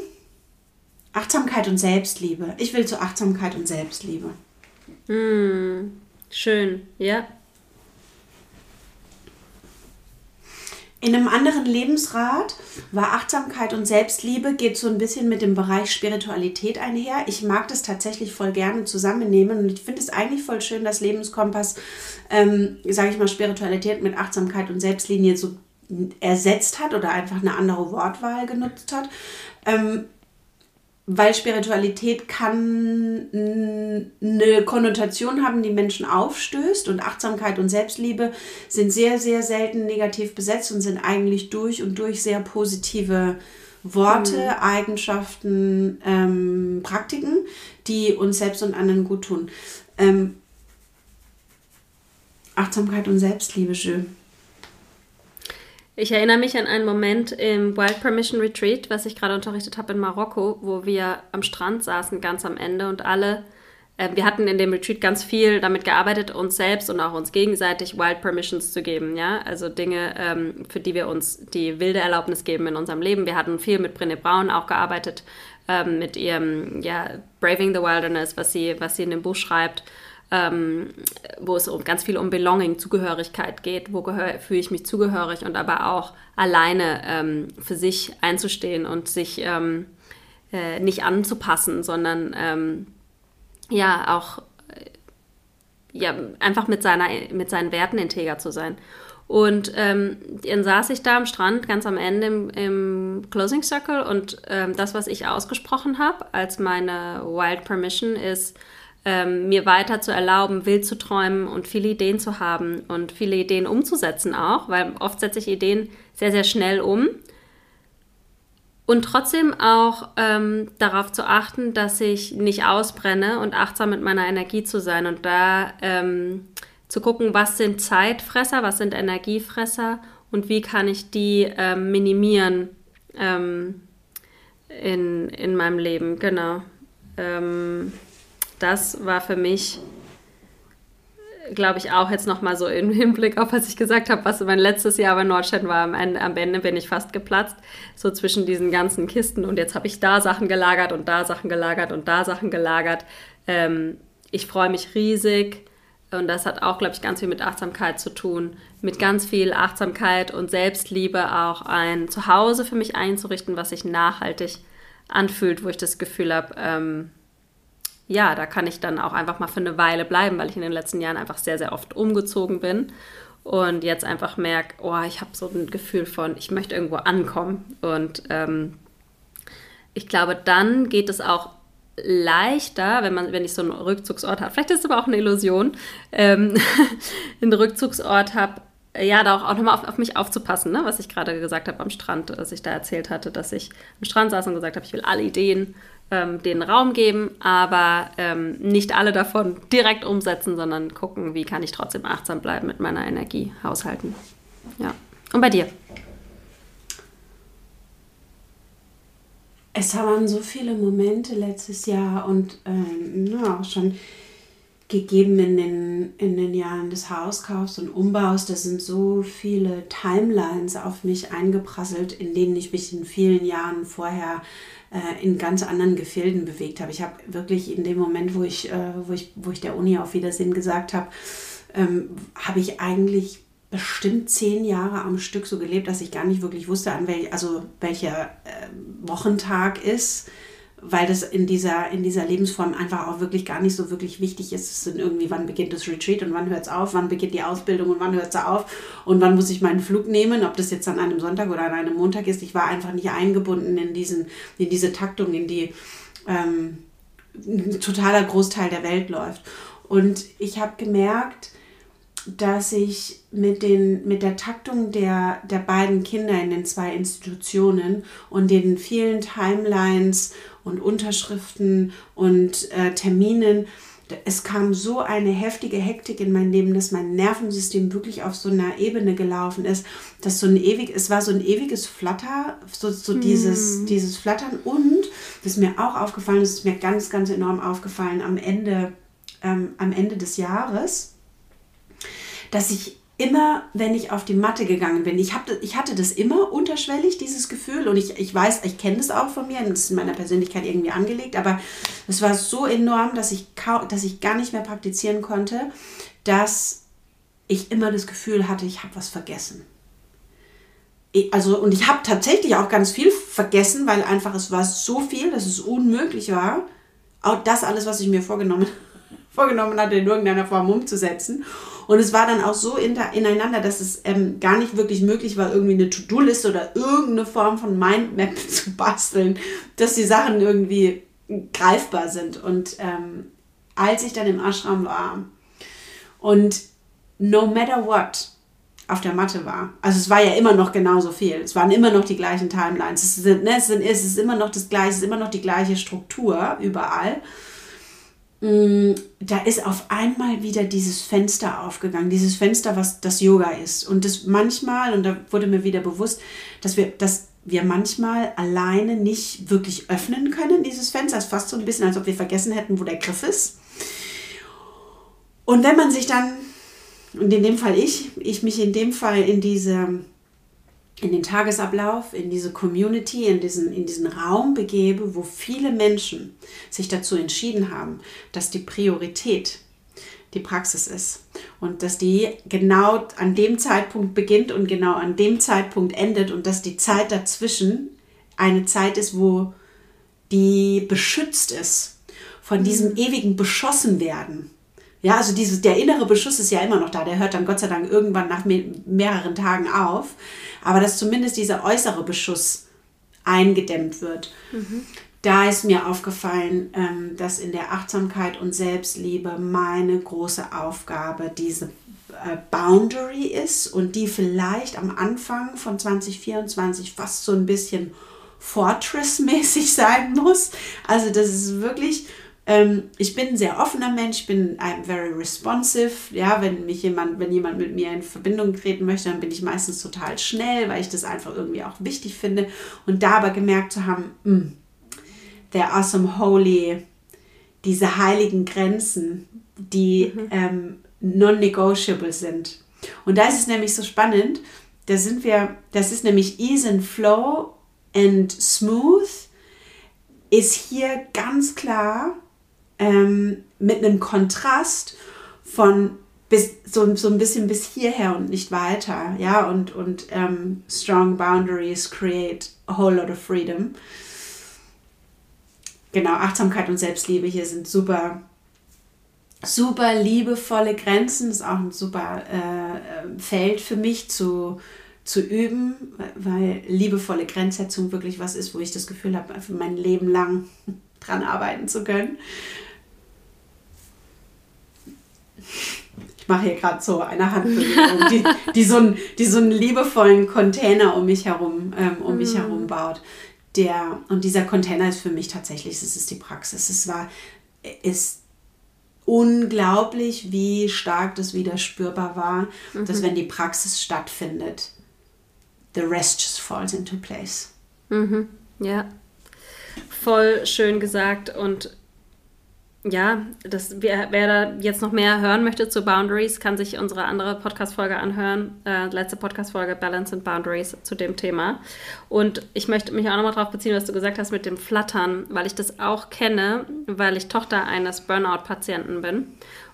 Achtsamkeit und Selbstliebe. Ich will zu Achtsamkeit und Selbstliebe. Mm, schön, ja. In einem anderen Lebensrat war Achtsamkeit und Selbstliebe, geht so ein bisschen mit dem Bereich Spiritualität einher. Ich mag das tatsächlich voll gerne zusammennehmen und ich finde es eigentlich voll schön, dass Lebenskompass, ähm, sage ich mal, Spiritualität mit Achtsamkeit und Selbstlinie so ersetzt hat oder einfach eine andere Wortwahl genutzt hat. Ähm, weil Spiritualität kann eine Konnotation haben, die Menschen aufstößt und Achtsamkeit und Selbstliebe sind sehr, sehr selten negativ besetzt und sind eigentlich durch und durch sehr positive Worte, mhm. Eigenschaften, ähm, Praktiken, die uns selbst und anderen gut tun. Ähm, Achtsamkeit und Selbstliebe, schön. Ich erinnere mich an einen Moment im Wild Permission Retreat, was ich gerade unterrichtet habe in Marokko, wo wir am Strand saßen ganz am Ende und alle, äh, wir hatten in dem Retreat ganz viel damit gearbeitet, uns selbst und auch uns gegenseitig Wild Permissions zu geben, ja, also Dinge, ähm, für die wir uns die wilde Erlaubnis geben in unserem Leben. Wir hatten viel mit Brené Brown auch gearbeitet, ähm, mit ihrem, ja, Braving the Wilderness, was sie, was sie in dem Buch schreibt. Ähm, wo es um ganz viel um Belonging, Zugehörigkeit geht, wo fühle ich mich zugehörig und aber auch alleine ähm, für sich einzustehen und sich ähm, äh, nicht anzupassen, sondern ähm, ja auch äh, ja, einfach mit, seiner, mit seinen Werten integer zu sein. Und ähm, dann saß ich da am Strand ganz am Ende im, im Closing Circle und ähm, das, was ich ausgesprochen habe als meine Wild Permission ist, ähm, mir weiter zu erlauben, wild zu träumen und viele Ideen zu haben und viele Ideen umzusetzen auch, weil oft setze ich Ideen sehr, sehr schnell um. Und trotzdem auch ähm, darauf zu achten, dass ich nicht ausbrenne und achtsam mit meiner Energie zu sein und da ähm, zu gucken, was sind Zeitfresser, was sind Energiefresser und wie kann ich die ähm, minimieren ähm, in, in meinem Leben. Genau. Das war für mich, glaube ich, auch jetzt nochmal so im Hinblick auf, was ich gesagt habe, was mein letztes Jahr bei Nordstedt war. Am Ende, am Ende bin ich fast geplatzt, so zwischen diesen ganzen Kisten. Und jetzt habe ich da Sachen gelagert und da Sachen gelagert und da Sachen gelagert. Ähm, ich freue mich riesig. Und das hat auch, glaube ich, ganz viel mit Achtsamkeit zu tun. Mit ganz viel Achtsamkeit und Selbstliebe auch ein Zuhause für mich einzurichten, was sich nachhaltig anfühlt, wo ich das Gefühl habe, ähm, ja, da kann ich dann auch einfach mal für eine Weile bleiben, weil ich in den letzten Jahren einfach sehr, sehr oft umgezogen bin und jetzt einfach merke, oh, ich habe so ein Gefühl von, ich möchte irgendwo ankommen. Und ähm, ich glaube, dann geht es auch leichter, wenn man, wenn ich so einen Rückzugsort habe. Vielleicht ist es aber auch eine Illusion, ähm, einen Rückzugsort habe, ja, da auch, auch nochmal auf, auf, mich aufzupassen, ne? was ich gerade gesagt habe am Strand, als ich da erzählt hatte, dass ich am Strand saß und gesagt habe, ich will alle Ideen ähm, den Raum geben, aber ähm, nicht alle davon direkt umsetzen, sondern gucken, wie kann ich trotzdem achtsam bleiben mit meiner Energie haushalten. Ja. Und bei dir? Es waren so viele Momente letztes Jahr und ähm, ja, auch schon gegeben in den, in den Jahren des Hauskaufs und Umbaus. Da sind so viele Timelines auf mich eingeprasselt, in denen ich mich in vielen Jahren vorher äh, in ganz anderen Gefilden bewegt habe. Ich habe wirklich in dem Moment, wo ich, äh, wo ich, wo ich der Uni auf Wiedersehen gesagt habe, ähm, habe ich eigentlich bestimmt zehn Jahre am Stück so gelebt, dass ich gar nicht wirklich wusste, an wel, also welcher äh, Wochentag ist weil das in dieser, in dieser Lebensform einfach auch wirklich gar nicht so wirklich wichtig ist. Es sind irgendwie, wann beginnt das Retreat und wann hört es auf, wann beginnt die Ausbildung und wann hört es auf und wann muss ich meinen Flug nehmen, ob das jetzt an einem Sonntag oder an einem Montag ist. Ich war einfach nicht eingebunden in, diesen, in diese Taktung, in die ähm, ein totaler Großteil der Welt läuft. Und ich habe gemerkt, dass ich mit, den, mit der Taktung der, der beiden Kinder in den zwei Institutionen und den vielen Timelines und Unterschriften und äh, Terminen. Es kam so eine heftige Hektik in mein Leben, dass mein Nervensystem wirklich auf so einer Ebene gelaufen ist, dass so ein ewig, es war so ein ewiges Flatter, so, so mm. dieses, dieses Flattern und das ist mir auch aufgefallen, das ist mir ganz, ganz enorm aufgefallen am Ende, ähm, am Ende des Jahres, dass ich immer, wenn ich auf die Matte gegangen bin, ich, hab, ich hatte das immer unterschwellig, dieses Gefühl. Und ich, ich weiß, ich kenne das auch von mir, das ist in meiner Persönlichkeit irgendwie angelegt, aber es war so enorm, dass ich, dass ich gar nicht mehr praktizieren konnte, dass ich immer das Gefühl hatte, ich habe was vergessen. Also, und ich habe tatsächlich auch ganz viel vergessen, weil einfach es war so viel, dass es unmöglich war, auch das alles, was ich mir vorgenommen, vorgenommen hatte, in irgendeiner Form umzusetzen. Und es war dann auch so ineinander, dass es ähm, gar nicht wirklich möglich war, irgendwie eine To-Do-Liste oder irgendeine Form von Mindmap zu basteln, dass die Sachen irgendwie greifbar sind. Und ähm, als ich dann im Ashram war und no matter what auf der Matte war, also es war ja immer noch genauso viel, es waren immer noch die gleichen Timelines, es, sind, ne, es, sind, es ist immer noch das gleiche, es ist immer noch die gleiche Struktur überall. Mm, da ist auf einmal wieder dieses Fenster aufgegangen, dieses Fenster, was das Yoga ist. Und das manchmal, und da wurde mir wieder bewusst, dass wir, dass wir manchmal alleine nicht wirklich öffnen können, dieses Fenster. Es ist fast so ein bisschen, als ob wir vergessen hätten, wo der Griff ist. Und wenn man sich dann, und in dem Fall ich, ich mich in dem Fall in diese in den Tagesablauf, in diese Community, in diesen, in diesen Raum begebe, wo viele Menschen sich dazu entschieden haben, dass die Priorität die Praxis ist. Und dass die genau an dem Zeitpunkt beginnt und genau an dem Zeitpunkt endet und dass die Zeit dazwischen eine Zeit ist, wo die beschützt ist von diesem mhm. ewigen Beschossenwerden. Ja, also dieses, der innere Beschuss ist ja immer noch da, der hört dann Gott sei Dank irgendwann nach mehreren Tagen auf, aber dass zumindest dieser äußere Beschuss eingedämmt wird. Mhm da ist mir aufgefallen, ähm, dass in der Achtsamkeit und Selbstliebe meine große Aufgabe diese äh, Boundary ist und die vielleicht am Anfang von 2024 fast so ein bisschen Fortress-mäßig sein muss. Also das ist wirklich, ähm, ich bin ein sehr offener Mensch, ich bin I'm very responsive. Ja, wenn mich jemand, wenn jemand mit mir in Verbindung treten möchte, dann bin ich meistens total schnell, weil ich das einfach irgendwie auch wichtig finde. Und da aber gemerkt zu haben, mh, hm, der Awesome Holy, diese heiligen Grenzen, die mhm. ähm, non-negotiable sind. Und da ist es nämlich so spannend, da sind wir, das ist nämlich Ease and Flow and Smooth, ist hier ganz klar ähm, mit einem Kontrast von bis, so, so ein bisschen bis hierher und nicht weiter. Ja, und, und ähm, Strong Boundaries create a whole lot of freedom genau, Achtsamkeit und Selbstliebe hier sind super, super liebevolle Grenzen. Das ist auch ein super äh, Feld für mich zu, zu üben, weil liebevolle Grenzsetzung wirklich was ist, wo ich das Gefühl habe, mein Leben lang dran arbeiten zu können. Ich mache hier gerade so eine Handbewegung, die, die, so einen, die so einen liebevollen Container um mich herum, ähm, um mich mhm. herum baut der, und dieser Container ist für mich tatsächlich, es ist die Praxis. Es war, ist unglaublich, wie stark das wieder spürbar war, mhm. dass wenn die Praxis stattfindet, the rest just falls into place. Mhm. Ja, voll schön gesagt und ja, das, wer, wer, da jetzt noch mehr hören möchte zu Boundaries, kann sich unsere andere Podcast-Folge anhören. Äh, letzte Podcast-Folge Balance and Boundaries zu dem Thema. Und ich möchte mich auch nochmal darauf beziehen, was du gesagt hast mit dem Flattern, weil ich das auch kenne, weil ich Tochter eines Burnout-Patienten bin.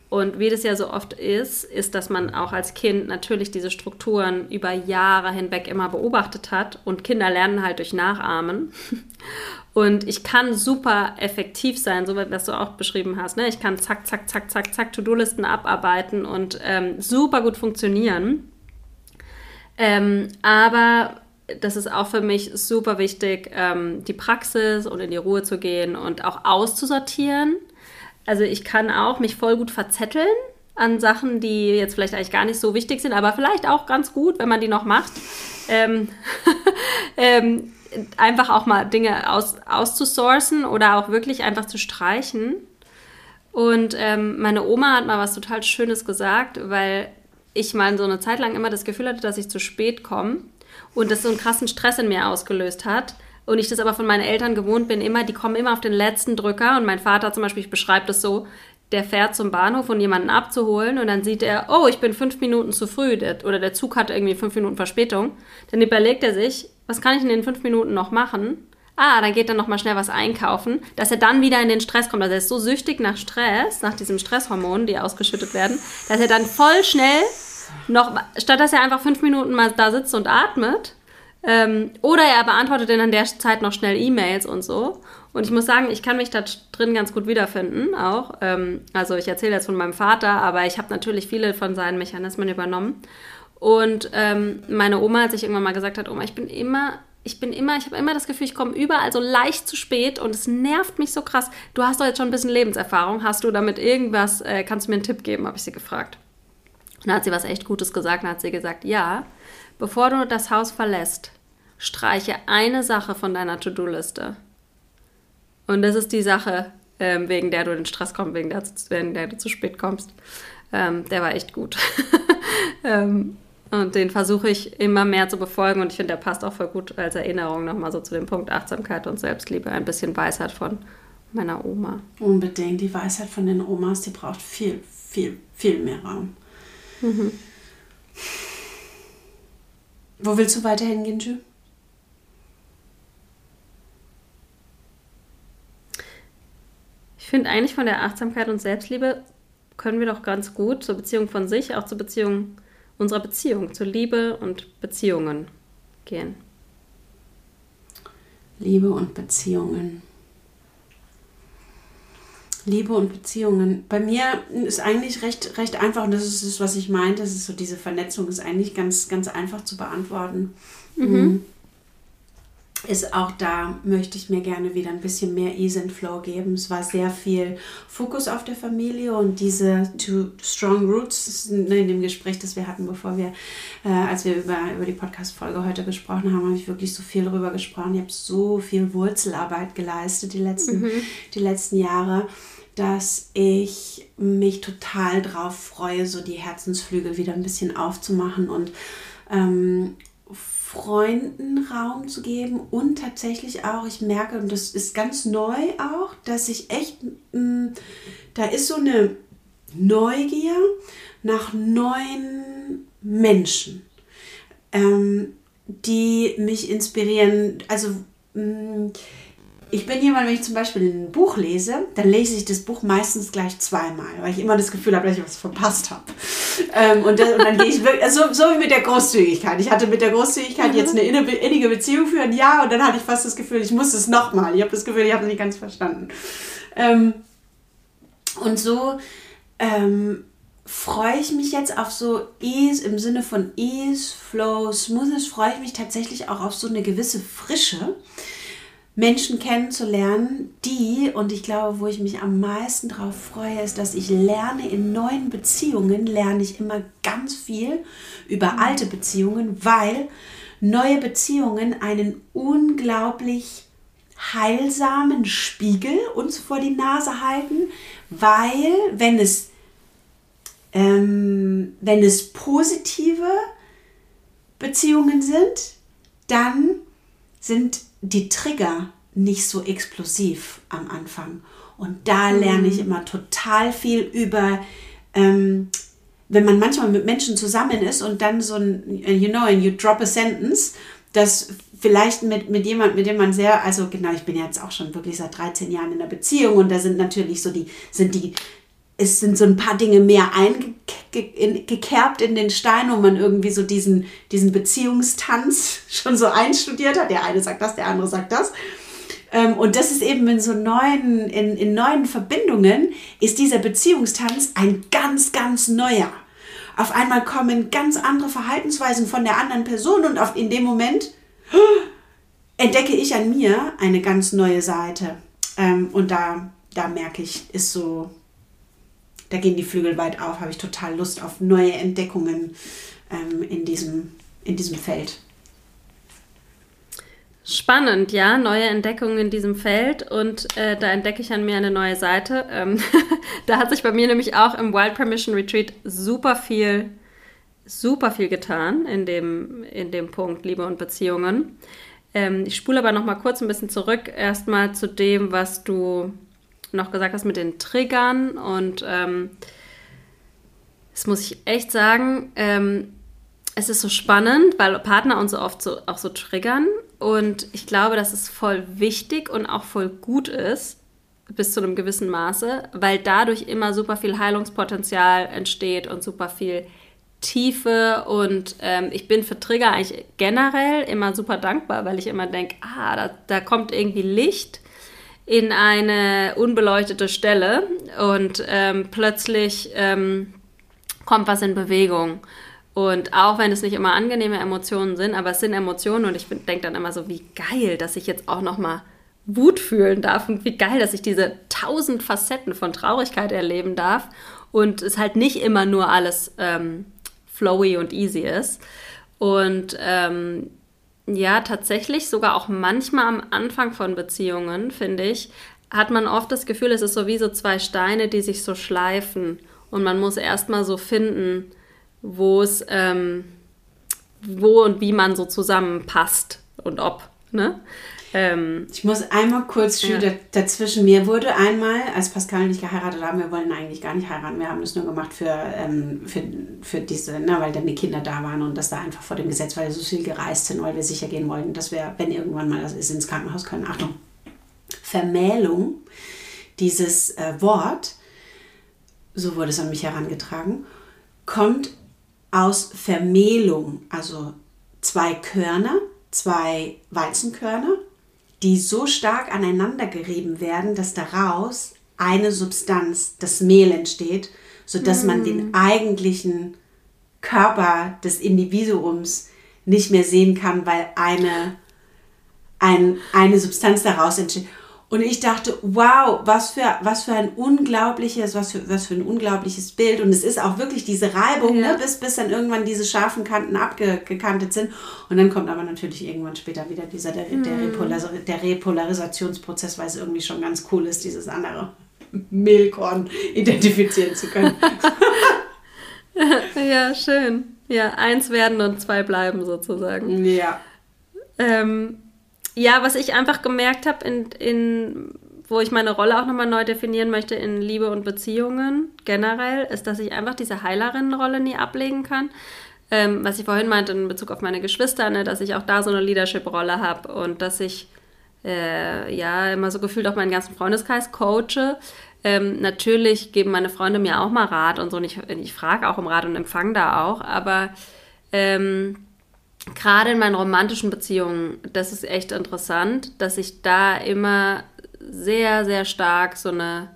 Und wie das ja so oft ist, ist, dass man auch als Kind natürlich diese Strukturen über Jahre hinweg immer beobachtet hat. Und Kinder lernen halt durch Nachahmen. Und ich kann super effektiv sein, so was du auch beschrieben hast. Ne? Ich kann zack, zack, zack, zack, zack To-Do-Listen abarbeiten und ähm, super gut funktionieren. Ähm, aber das ist auch für mich super wichtig, ähm, die Praxis und in die Ruhe zu gehen und auch auszusortieren. Also ich kann auch mich voll gut verzetteln an Sachen, die jetzt vielleicht eigentlich gar nicht so wichtig sind, aber vielleicht auch ganz gut, wenn man die noch macht. Ähm, ähm, einfach auch mal Dinge aus, auszusourcen oder auch wirklich einfach zu streichen. Und ähm, meine Oma hat mal was total Schönes gesagt, weil ich mal so eine Zeit lang immer das Gefühl hatte, dass ich zu spät komme und das so einen krassen Stress in mir ausgelöst hat. Und ich das aber von meinen Eltern gewohnt bin, immer, die kommen immer auf den letzten Drücker. Und mein Vater zum Beispiel, ich beschreibe das so, der fährt zum Bahnhof, um jemanden abzuholen und dann sieht er, oh, ich bin fünf Minuten zu früh der, oder der Zug hat irgendwie fünf Minuten Verspätung. Dann überlegt er sich, was kann ich in den fünf Minuten noch machen? Ah, dann geht er nochmal schnell was einkaufen, dass er dann wieder in den Stress kommt. Also er ist so süchtig nach Stress, nach diesem Stresshormon, die ausgeschüttet werden, dass er dann voll schnell noch, statt dass er einfach fünf Minuten mal da sitzt und atmet, ähm, oder er beantwortet dann an der Zeit noch schnell E-Mails und so. Und ich muss sagen, ich kann mich da drin ganz gut wiederfinden auch. Ähm, also ich erzähle jetzt von meinem Vater, aber ich habe natürlich viele von seinen Mechanismen übernommen. Und ähm, meine Oma, als ich irgendwann mal gesagt hat, Oma, ich bin immer, ich bin immer, ich habe immer das Gefühl, ich komme überall so leicht zu spät und es nervt mich so krass. Du hast doch jetzt schon ein bisschen Lebenserfahrung. Hast du damit irgendwas, äh, kannst du mir einen Tipp geben, habe ich sie gefragt. Und dann hat sie was echt Gutes gesagt. Dann hat sie gesagt, ja, bevor du das Haus verlässt, streiche eine Sache von deiner To-Do-Liste. Und das ist die Sache, ähm, wegen der du in den Stress kommst, wegen der, wegen der du zu spät kommst. Ähm, der war echt gut. ähm, und den versuche ich immer mehr zu befolgen und ich finde, der passt auch voll gut als Erinnerung nochmal so zu dem Punkt Achtsamkeit und Selbstliebe. Ein bisschen Weisheit von meiner Oma. Unbedingt. Die Weisheit von den Omas, die braucht viel, viel, viel mehr Raum. Mhm. Wo willst du weiterhin gehen, Jules? Finde eigentlich von der Achtsamkeit und Selbstliebe können wir doch ganz gut zur Beziehung von sich, auch zur Beziehung unserer Beziehung, zur Liebe und Beziehungen gehen. Liebe und Beziehungen. Liebe und Beziehungen. Bei mir ist eigentlich recht, recht einfach, und das ist das, was ich meinte, das ist so diese Vernetzung, ist eigentlich ganz, ganz einfach zu beantworten. Mhm ist auch da, möchte ich mir gerne wieder ein bisschen mehr Ease and Flow geben. Es war sehr viel Fokus auf der Familie und diese Two Strong Roots in dem Gespräch, das wir hatten, bevor wir, äh, als wir über, über die Podcast-Folge heute gesprochen haben, habe ich wirklich so viel darüber gesprochen. Ich habe so viel Wurzelarbeit geleistet die letzten, mhm. die letzten Jahre dass ich mich total drauf freue, so die Herzensflügel wieder ein bisschen aufzumachen und ähm, Freunden Raum zu geben und tatsächlich auch, ich merke, und das ist ganz neu auch, dass ich echt, mh, mm, da ist so eine Neugier nach neuen Menschen, ähm, die mich inspirieren. Also mh, mm, ich bin jemand, wenn ich zum Beispiel ein Buch lese, dann lese ich das Buch meistens gleich zweimal, weil ich immer das Gefühl habe, dass ich was verpasst habe. Ähm, und, das, und, dann gehe ich wirklich, also so wie mit der Großzügigkeit. Ich hatte mit der Großzügigkeit mhm. jetzt eine innige Beziehung für ein Jahr und dann hatte ich fast das Gefühl, ich muss es nochmal. Ich habe das Gefühl, ich habe es nicht ganz verstanden. Ähm, und so ähm, freue ich mich jetzt auf so Ease im Sinne von Ease, Flow, Smoothness, freue ich mich tatsächlich auch auf so eine gewisse Frische Menschen kennenzulernen, die, und ich glaube, wo ich mich am meisten darauf freue, ist, dass ich lerne in neuen Beziehungen, lerne ich immer ganz viel über mhm. alte Beziehungen, weil neue Beziehungen einen unglaublich heilsamen Spiegel uns vor die Nase halten, weil wenn es, ähm, wenn es positive Beziehungen sind, dann sind die Trigger nicht so explosiv am Anfang. Und da mhm. lerne ich immer total viel über, ähm, wenn man manchmal mit Menschen zusammen ist und dann so ein, you know, and you drop a sentence, das vielleicht mit, mit jemand, mit dem man sehr, also genau, ich bin jetzt auch schon wirklich seit 13 Jahren in der Beziehung und da sind natürlich so die, sind die es sind so ein paar Dinge mehr eingekerbt in den Stein, wo man irgendwie so diesen, diesen Beziehungstanz schon so einstudiert hat. Der eine sagt das, der andere sagt das. Ähm, und das ist eben in so neuen, in, in neuen Verbindungen, ist dieser Beziehungstanz ein ganz, ganz neuer. Auf einmal kommen ganz andere Verhaltensweisen von der anderen Person und auf, in dem Moment entdecke ich an mir eine ganz neue Seite. Ähm, und da, da merke ich, ist so, da gehen die Flügel weit auf, habe ich total Lust auf neue Entdeckungen ähm, in, diesem, in diesem Feld. Spannend, ja, neue Entdeckungen in diesem Feld und äh, da entdecke ich an mir eine neue Seite. Ähm, da hat sich bei mir nämlich auch im Wild Permission Retreat super viel, super viel getan in dem, in dem Punkt Liebe und Beziehungen. Ähm, ich spule aber noch mal kurz ein bisschen zurück, erstmal zu dem, was du noch gesagt hast mit den Triggern und ähm, das muss ich echt sagen, ähm, es ist so spannend, weil Partner uns so oft so, auch so triggern und ich glaube, dass es voll wichtig und auch voll gut ist, bis zu einem gewissen Maße, weil dadurch immer super viel Heilungspotenzial entsteht und super viel Tiefe und ähm, ich bin für Trigger eigentlich generell immer super dankbar, weil ich immer denke, ah, da, da kommt irgendwie Licht in eine unbeleuchtete Stelle und ähm, plötzlich ähm, kommt was in Bewegung. Und auch wenn es nicht immer angenehme Emotionen sind, aber es sind Emotionen und ich denke dann immer so, wie geil, dass ich jetzt auch noch mal Wut fühlen darf und wie geil, dass ich diese tausend Facetten von Traurigkeit erleben darf und es halt nicht immer nur alles ähm, flowy und easy ist. Und ähm, ja, tatsächlich, sogar auch manchmal am Anfang von Beziehungen, finde ich, hat man oft das Gefühl, es ist so wie so zwei Steine, die sich so schleifen. Und man muss erstmal so finden, wo es, ähm, wo und wie man so zusammenpasst und ob. Ne? Ähm, ich muss einmal kurz ja. dazwischen. Mir wurde einmal, als Pascal nicht geheiratet haben, wir wollen eigentlich gar nicht heiraten, wir haben das nur gemacht für, ähm, für, für diese, ne, weil dann die Kinder da waren und das da einfach vor dem Gesetz, weil wir so viel gereist sind, weil wir sicher gehen wollten, dass wir, wenn irgendwann mal das ist, ins Krankenhaus können. Achtung, Vermählung, dieses äh, Wort, so wurde es an mich herangetragen, kommt aus Vermehlung, also zwei Körner, zwei Weizenkörner, die so stark aneinander gerieben werden, dass daraus eine Substanz, das Mehl entsteht, sodass mm. man den eigentlichen Körper des Individuums nicht mehr sehen kann, weil eine, ein, eine Substanz daraus entsteht. Und ich dachte, wow, was für, was für ein unglaubliches, was für, was für ein unglaubliches Bild. Und es ist auch wirklich diese Reibung, ne, ja. ne, bis, bis dann irgendwann diese scharfen Kanten abgekantet sind. Und dann kommt aber natürlich irgendwann später wieder dieser, der, der, hm. Repolar, der Repolarisationsprozess, weil es irgendwie schon ganz cool ist, dieses andere Mehlkorn identifizieren zu können. ja, schön. Ja, eins werden und zwei bleiben sozusagen. Ja. Ähm, ja, was ich einfach gemerkt habe, in, in, wo ich meine Rolle auch nochmal neu definieren möchte in Liebe und Beziehungen generell, ist, dass ich einfach diese Heilerinnenrolle nie ablegen kann. Ähm, was ich vorhin meinte in Bezug auf meine Geschwister, ne, dass ich auch da so eine Leadership-Rolle habe und dass ich äh, ja immer so gefühlt auch meinen ganzen Freundeskreis coache. Ähm, natürlich geben meine Freunde mir auch mal Rat und so. Und ich, ich frage auch um Rat und empfange da auch. Aber ähm, gerade in meinen romantischen Beziehungen, das ist echt interessant, dass ich da immer sehr, sehr stark so eine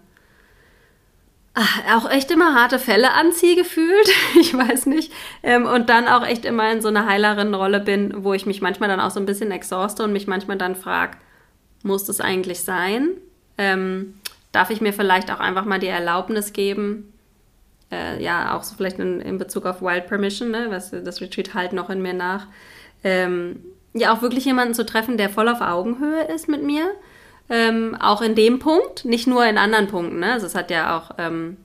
ach, auch echt immer harte Fälle anziehe gefühlt, ich weiß nicht, ähm, und dann auch echt immer in so einer Heilerin-Rolle bin, wo ich mich manchmal dann auch so ein bisschen exhauste und mich manchmal dann frage, muss das eigentlich sein? Ähm, darf ich mir vielleicht auch einfach mal die Erlaubnis geben, äh, ja, auch so vielleicht in, in, Bezug auf Wild Permission, ne, was das Retreat halt noch in mir nach, ähm, ja, auch wirklich jemanden zu treffen, der voll auf Augenhöhe ist mit mir. Ähm, auch in dem Punkt, nicht nur in anderen Punkten. Ne? Also es hat ja auch ähm,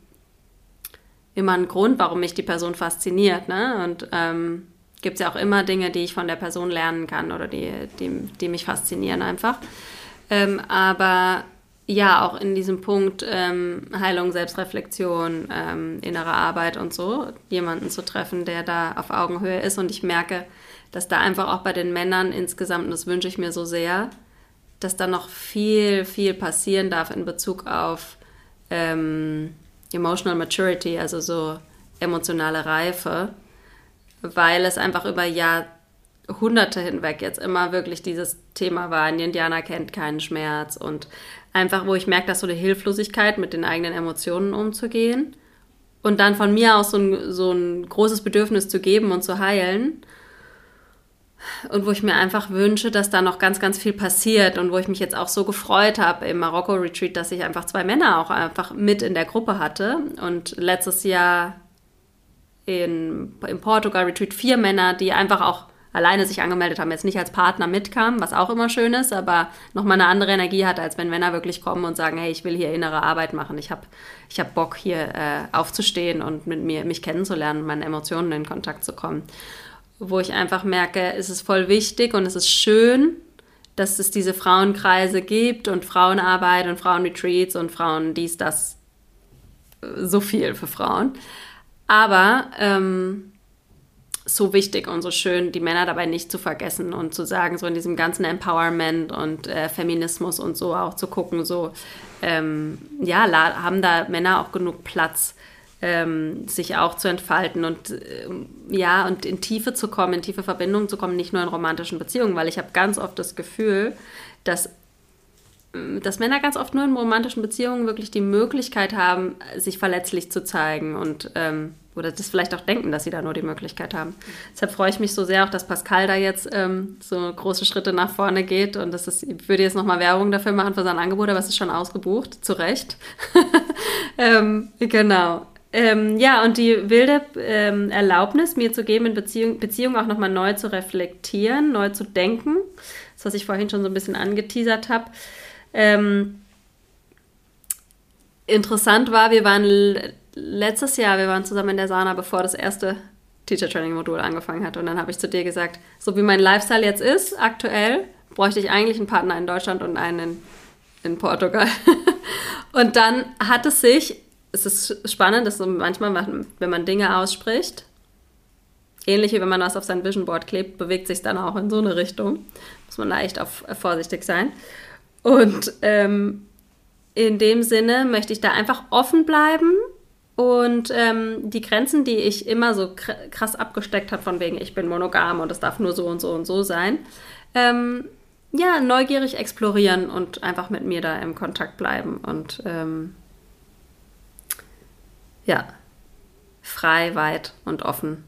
immer einen Grund, warum mich die Person fasziniert. Ne? Und ähm, gibt es ja auch immer Dinge, die ich von der Person lernen kann oder die, die, die mich faszinieren einfach. Ähm, aber ja, auch in diesem Punkt ähm, Heilung, Selbstreflexion, ähm, innere Arbeit und so, jemanden zu treffen, der da auf Augenhöhe ist. Und ich merke, dass da einfach auch bei den Männern insgesamt, und das wünsche ich mir so sehr, dass da noch viel, viel passieren darf in Bezug auf ähm, Emotional Maturity, also so emotionale Reife, weil es einfach über Jahrhunderte hinweg jetzt immer wirklich dieses Thema war, ein Indianer kennt keinen Schmerz und Einfach, wo ich merke, dass so eine Hilflosigkeit mit den eigenen Emotionen umzugehen. Und dann von mir aus so ein, so ein großes Bedürfnis zu geben und zu heilen. Und wo ich mir einfach wünsche, dass da noch ganz, ganz viel passiert und wo ich mich jetzt auch so gefreut habe im Marokko-Retreat, dass ich einfach zwei Männer auch einfach mit in der Gruppe hatte. Und letztes Jahr in, im Portugal-Retreat vier Männer, die einfach auch alleine sich angemeldet haben, jetzt nicht als Partner mitkamen, was auch immer schön ist, aber nochmal eine andere Energie hat, als wenn Männer wirklich kommen und sagen, hey, ich will hier innere Arbeit machen, ich habe ich hab Bock hier äh, aufzustehen und mit mir mich kennenzulernen, meinen Emotionen in Kontakt zu kommen. Wo ich einfach merke, es ist voll wichtig und es ist schön, dass es diese Frauenkreise gibt und Frauenarbeit und Frauenretreats und Frauen dies, das, so viel für Frauen. Aber ähm, so wichtig und so schön, die Männer dabei nicht zu vergessen und zu sagen, so in diesem ganzen Empowerment und äh, Feminismus und so auch zu gucken, so, ähm, ja, haben da Männer auch genug Platz, ähm, sich auch zu entfalten und äh, ja, und in Tiefe zu kommen, in tiefe Verbindungen zu kommen, nicht nur in romantischen Beziehungen, weil ich habe ganz oft das Gefühl, dass dass Männer ganz oft nur in romantischen Beziehungen wirklich die Möglichkeit haben, sich verletzlich zu zeigen und ähm, oder das vielleicht auch denken, dass sie da nur die Möglichkeit haben. Deshalb freue ich mich so sehr auch, dass Pascal da jetzt ähm, so große Schritte nach vorne geht und das ist, ich würde jetzt nochmal Werbung dafür machen für sein Angebot, aber es ist schon ausgebucht, zu Recht. ähm, genau. Ähm, ja, und die wilde ähm, Erlaubnis, mir zu geben, in Beziehung, Beziehung auch nochmal neu zu reflektieren, neu zu denken, das, was ich vorhin schon so ein bisschen angeteasert habe. Ähm, interessant war, wir waren letztes Jahr, wir waren zusammen in der Sauna, bevor das erste Teacher Training Modul angefangen hat. Und dann habe ich zu dir gesagt, so wie mein Lifestyle jetzt ist, aktuell, bräuchte ich eigentlich einen Partner in Deutschland und einen in, in Portugal. und dann hat es sich, es ist spannend, dass so manchmal, wenn man Dinge ausspricht, ähnlich wie wenn man was auf sein Vision Board klebt, bewegt sich dann auch in so eine Richtung. Muss man da echt auf, vorsichtig sein. Und ähm, in dem Sinne möchte ich da einfach offen bleiben Und ähm, die Grenzen, die ich immer so krass abgesteckt habe, von wegen, ich bin monogam und es darf nur so und so und so sein, ähm, ja, neugierig explorieren und einfach mit mir da im Kontakt bleiben und ähm, ja, frei, weit und offen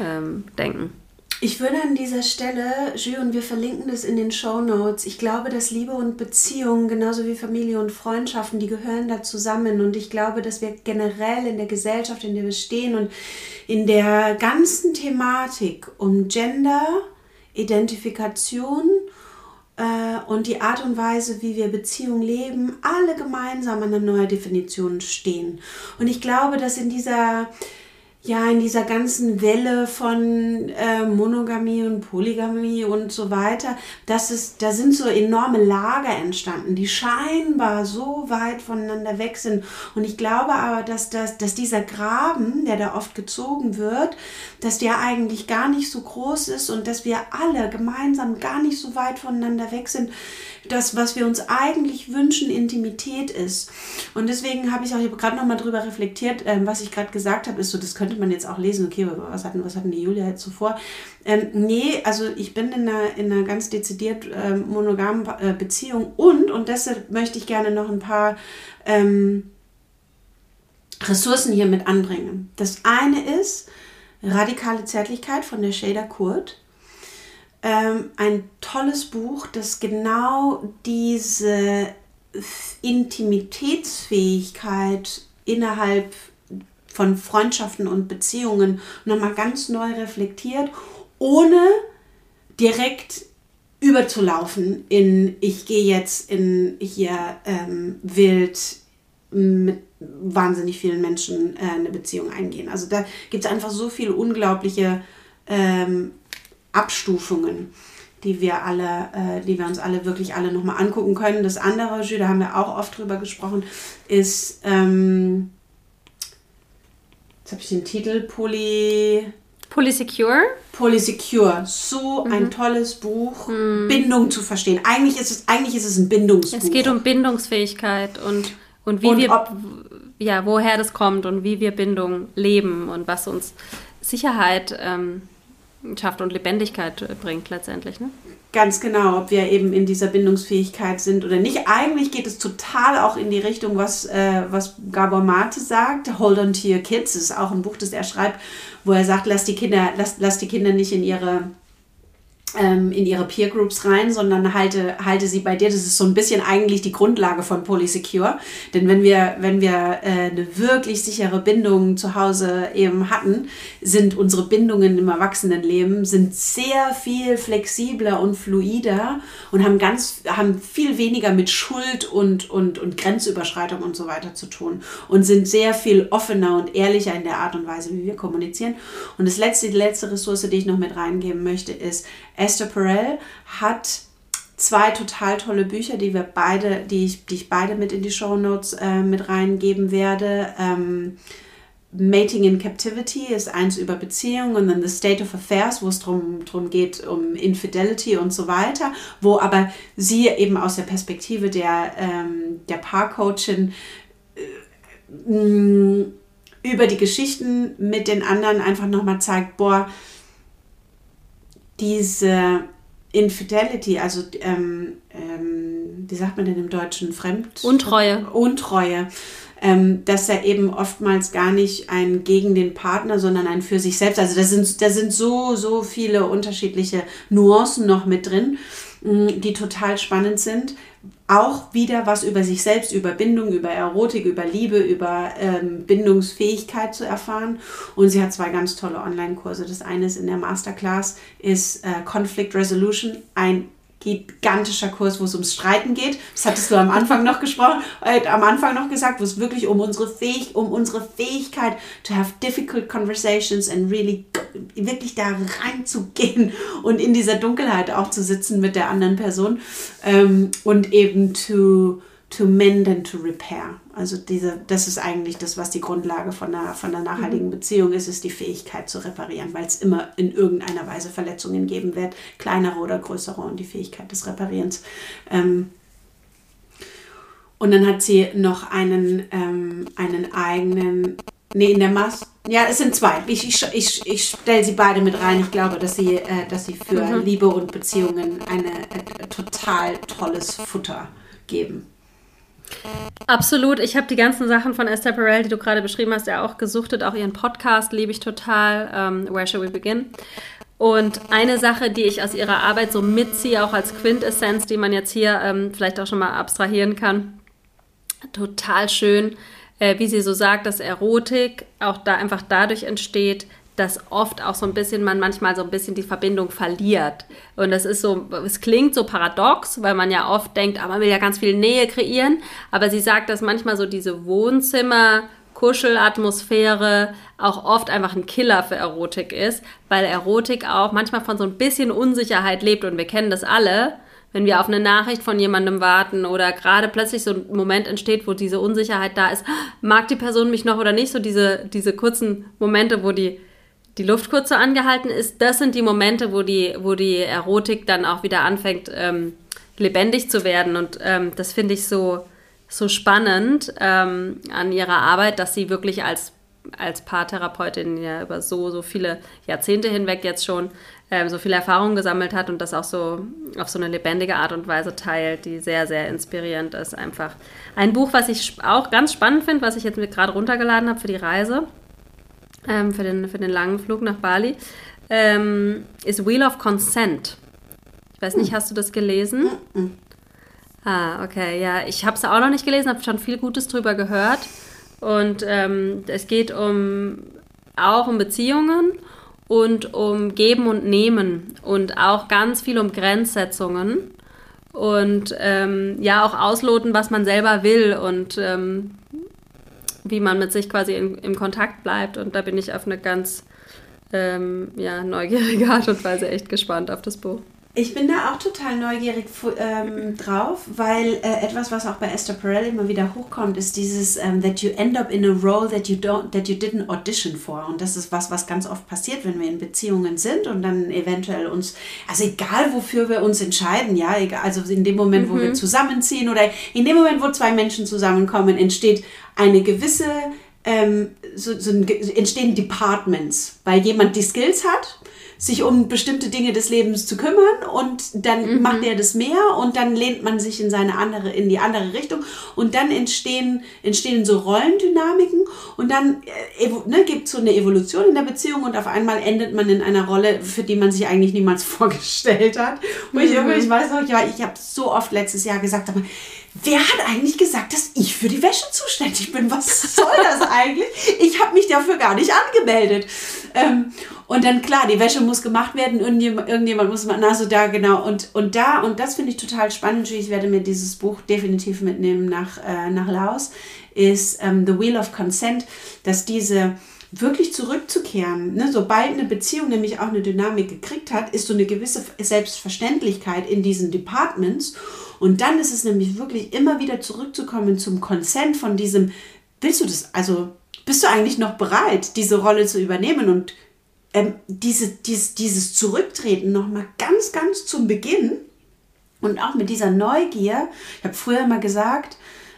ähm, denken. Ich würde an dieser Stelle, Jü, und wir verlinken das in den Show Notes, ich glaube, dass Liebe und Beziehungen, genauso wie Familie und Freundschaften, die gehören da zusammen. Und ich glaube, dass wir generell in der Gesellschaft, in der wir stehen und in der ganzen Thematik um Gender, Identifikation äh, und die Art und Weise, wie wir Beziehungen leben, alle gemeinsam an einer neuen Definition stehen. Und ich glaube, dass in dieser ja, in dieser ganzen Welle von äh, Monogamie und Polygamie und so weiter, dass es, da sind so enorme Lager entstanden, die scheinbar so weit voneinander weg sind. Und ich glaube aber, dass, das, dass dieser Graben, der da oft gezogen wird, dass der eigentlich gar nicht so groß ist und dass wir alle gemeinsam gar nicht so weit voneinander weg sind, das, was wir uns eigentlich wünschen, Intimität ist. Und deswegen habe ich auch gerade noch mal drüber reflektiert, ähm, was ich gerade gesagt habe, ist so, das könnte man jetzt auch lesen, okay, was hatten, was hatten die Julia jetzt zuvor? Ähm, nee, also ich bin in einer, in einer ganz dezidiert ähm, monogamen äh, Beziehung und, und deshalb möchte ich gerne noch ein paar ähm, Ressourcen hier mit anbringen. Das eine ist Radikale Zärtlichkeit von der Shader Kurt ähm, ein tolles Buch, das genau diese Intimitätsfähigkeit innerhalb von Freundschaften und Beziehungen nochmal ganz neu reflektiert, ohne direkt überzulaufen in, ich gehe jetzt in hier ähm, wild mit wahnsinnig vielen Menschen äh, eine Beziehung eingehen. Also da gibt es einfach so viele unglaubliche ähm, Abstufungen, die wir alle, äh, die wir uns alle wirklich alle nochmal angucken können. Das andere, da haben wir auch oft drüber gesprochen, ist, ähm, jetzt habe ich den Titel, Poly... Polysecure? Polysecure. So mhm. ein tolles Buch, mhm. Bindung zu verstehen. Eigentlich ist es, eigentlich ist es ein Bindungsbuch. Es geht um Bindungsfähigkeit und, und wie und wir, ob, ja, woher das kommt und wie wir Bindung leben und was uns Sicherheit ähm, schafft und Lebendigkeit äh, bringt letztendlich. Ne? Ganz genau, ob wir eben in dieser Bindungsfähigkeit sind oder nicht. Eigentlich geht es total auch in die Richtung, was, äh, was Gabor Mate sagt. Hold on to your kids. Das ist auch ein Buch, das er schreibt, wo er sagt, lass die Kinder, lass, lass die Kinder nicht in ihre in ihre Peer Groups rein, sondern halte, halte sie bei dir. Das ist so ein bisschen eigentlich die Grundlage von Polysecure. Denn wenn wir, wenn wir äh, eine wirklich sichere Bindung zu Hause eben hatten, sind unsere Bindungen im Erwachsenenleben sind sehr viel flexibler und fluider und haben ganz, haben viel weniger mit Schuld und, und, und Grenzüberschreitung und so weiter zu tun und sind sehr viel offener und ehrlicher in der Art und Weise, wie wir kommunizieren. Und das letzte, die letzte Ressource, die ich noch mit reingeben möchte, ist, Esther Perel hat zwei total tolle Bücher, die wir beide, die ich, die ich beide mit in die Show Notes äh, mit reingeben werde. Ähm, Mating in Captivity ist eins über Beziehungen und dann The State of Affairs, wo es darum drum geht, um Infidelity und so weiter, wo aber sie eben aus der Perspektive der, ähm, der Paarcoachin äh, über die Geschichten mit den anderen einfach nochmal zeigt, boah, diese Infidelity, also ähm, ähm, wie sagt man denn im Deutschen, Fremd? Untreue. Untreue. Ähm, dass er eben oftmals gar nicht ein gegen den Partner, sondern ein für sich selbst. Also da sind, da sind so, so viele unterschiedliche Nuancen noch mit drin, die total spannend sind auch wieder was über sich selbst, über Bindung, über Erotik, über Liebe, über ähm, Bindungsfähigkeit zu erfahren. Und sie hat zwei ganz tolle Online-Kurse. Das eine ist in der Masterclass, ist äh, Conflict Resolution, ein gigantischer Kurs, wo es ums Streiten geht. Das hattest du am Anfang noch gesprochen, äh, am Anfang noch gesagt, wo es wirklich um unsere, Fähig um unsere Fähigkeit to have difficult conversations and really wirklich da reinzugehen und in dieser Dunkelheit auch zu sitzen mit der anderen Person ähm, und eben to to mend and to repair. Also diese, das ist eigentlich das, was die Grundlage von einer, von einer nachhaltigen mhm. Beziehung ist, ist die Fähigkeit zu reparieren, weil es immer in irgendeiner Weise Verletzungen geben wird, kleinere oder größere und die Fähigkeit des Reparierens. Ähm Und dann hat sie noch einen, ähm, einen eigenen, nee, in der Maß, ja, es sind zwei. Ich, ich, ich, ich stelle sie beide mit rein. Ich glaube, dass sie, äh, dass sie für mhm. Liebe und Beziehungen ein äh, total tolles Futter geben. Absolut. Ich habe die ganzen Sachen von Esther Perel, die du gerade beschrieben hast, ja auch gesuchtet. Auch ihren Podcast liebe ich total. Um, ähm, Where Shall We Begin? Und eine Sache, die ich aus ihrer Arbeit so mitziehe, auch als Quintessenz, die man jetzt hier ähm, vielleicht auch schon mal abstrahieren kann, total schön, äh, wie sie so sagt, dass Erotik auch da einfach dadurch entsteht, dass oft auch so ein bisschen man manchmal so ein bisschen die Verbindung verliert. Und das ist so, es klingt so paradox, weil man ja oft denkt, ah, man will ja ganz viel Nähe kreieren. Aber sie sagt, dass manchmal so diese Wohnzimmer, Kuschelatmosphäre auch oft einfach ein Killer für Erotik ist, weil Erotik auch manchmal von so ein bisschen Unsicherheit lebt und wir kennen das alle wenn wir auf eine Nachricht von jemandem warten oder gerade plötzlich so ein Moment entsteht, wo diese Unsicherheit da ist, mag die Person mich noch oder nicht, so diese, diese kurzen Momente, wo die, die Luft kurz so angehalten ist, das sind die Momente, wo die, wo die Erotik dann auch wieder anfängt, ähm, lebendig zu werden. Und ähm, das finde ich so, so spannend ähm, an ihrer Arbeit, dass sie wirklich als, als Paartherapeutin ja über so, so viele Jahrzehnte hinweg jetzt schon ähm, so viel Erfahrung gesammelt hat und das auch so auf so eine lebendige Art und Weise teilt, die sehr, sehr inspirierend ist. Einfach ein Buch, was ich auch ganz spannend finde, was ich jetzt gerade runtergeladen habe für die Reise, ähm, für, den, für den langen Flug nach Bali, ähm, ist Wheel of Consent. Ich weiß nicht, hm. hast du das gelesen? Mhm. Ah, okay, ja. Ich habe es auch noch nicht gelesen, habe schon viel Gutes drüber gehört. Und ähm, es geht um auch um Beziehungen und um Geben und Nehmen und auch ganz viel um Grenzsetzungen und ähm, ja auch ausloten, was man selber will und ähm, wie man mit sich quasi in, im Kontakt bleibt. Und da bin ich auf eine ganz ähm, ja, neugierige Art und Weise echt gespannt auf das Buch. Ich bin da auch total neugierig ähm, drauf, weil äh, etwas, was auch bei Esther Perel immer wieder hochkommt, ist dieses ähm, that you end up in a role that you don't, that you didn't audition for. Und das ist was, was ganz oft passiert, wenn wir in Beziehungen sind und dann eventuell uns, also egal wofür wir uns entscheiden, ja, egal, also in dem Moment, mhm. wo wir mhm. zusammenziehen oder in dem Moment, wo zwei Menschen zusammenkommen, entsteht eine gewisse ähm, so, so entstehen Departments, weil jemand die Skills hat sich um bestimmte Dinge des Lebens zu kümmern und dann mhm. macht er das mehr und dann lehnt man sich in seine andere, in die andere Richtung und dann entstehen, entstehen so Rollendynamiken und dann äh, ne, gibt es so eine Evolution in der Beziehung und auf einmal endet man in einer Rolle, für die man sich eigentlich niemals vorgestellt hat. Und mhm. ich, ich weiß noch, ich, ich habe so oft letztes Jahr gesagt, aber wer hat eigentlich gesagt, dass ich für die Wäsche zuständig bin? Was soll das eigentlich? Ich habe mich dafür gar nicht angemeldet. Ähm, und dann klar, die Wäsche muss gemacht werden, irgendjemand, irgendjemand muss machen, also da genau. Und, und da, und das finde ich total spannend, ich werde mir dieses Buch definitiv mitnehmen nach, äh, nach Laos, ist ähm, The Wheel of Consent, dass diese wirklich zurückzukehren, ne, sobald eine Beziehung nämlich auch eine Dynamik gekriegt hat, ist so eine gewisse Selbstverständlichkeit in diesen Departments. Und dann ist es nämlich wirklich immer wieder zurückzukommen zum Consent von diesem, willst du das, also bist du eigentlich noch bereit, diese Rolle zu übernehmen und ähm, diese, dies, dieses Zurücktreten nochmal ganz, ganz zum Beginn und auch mit dieser Neugier. Ich habe früher immer gesagt,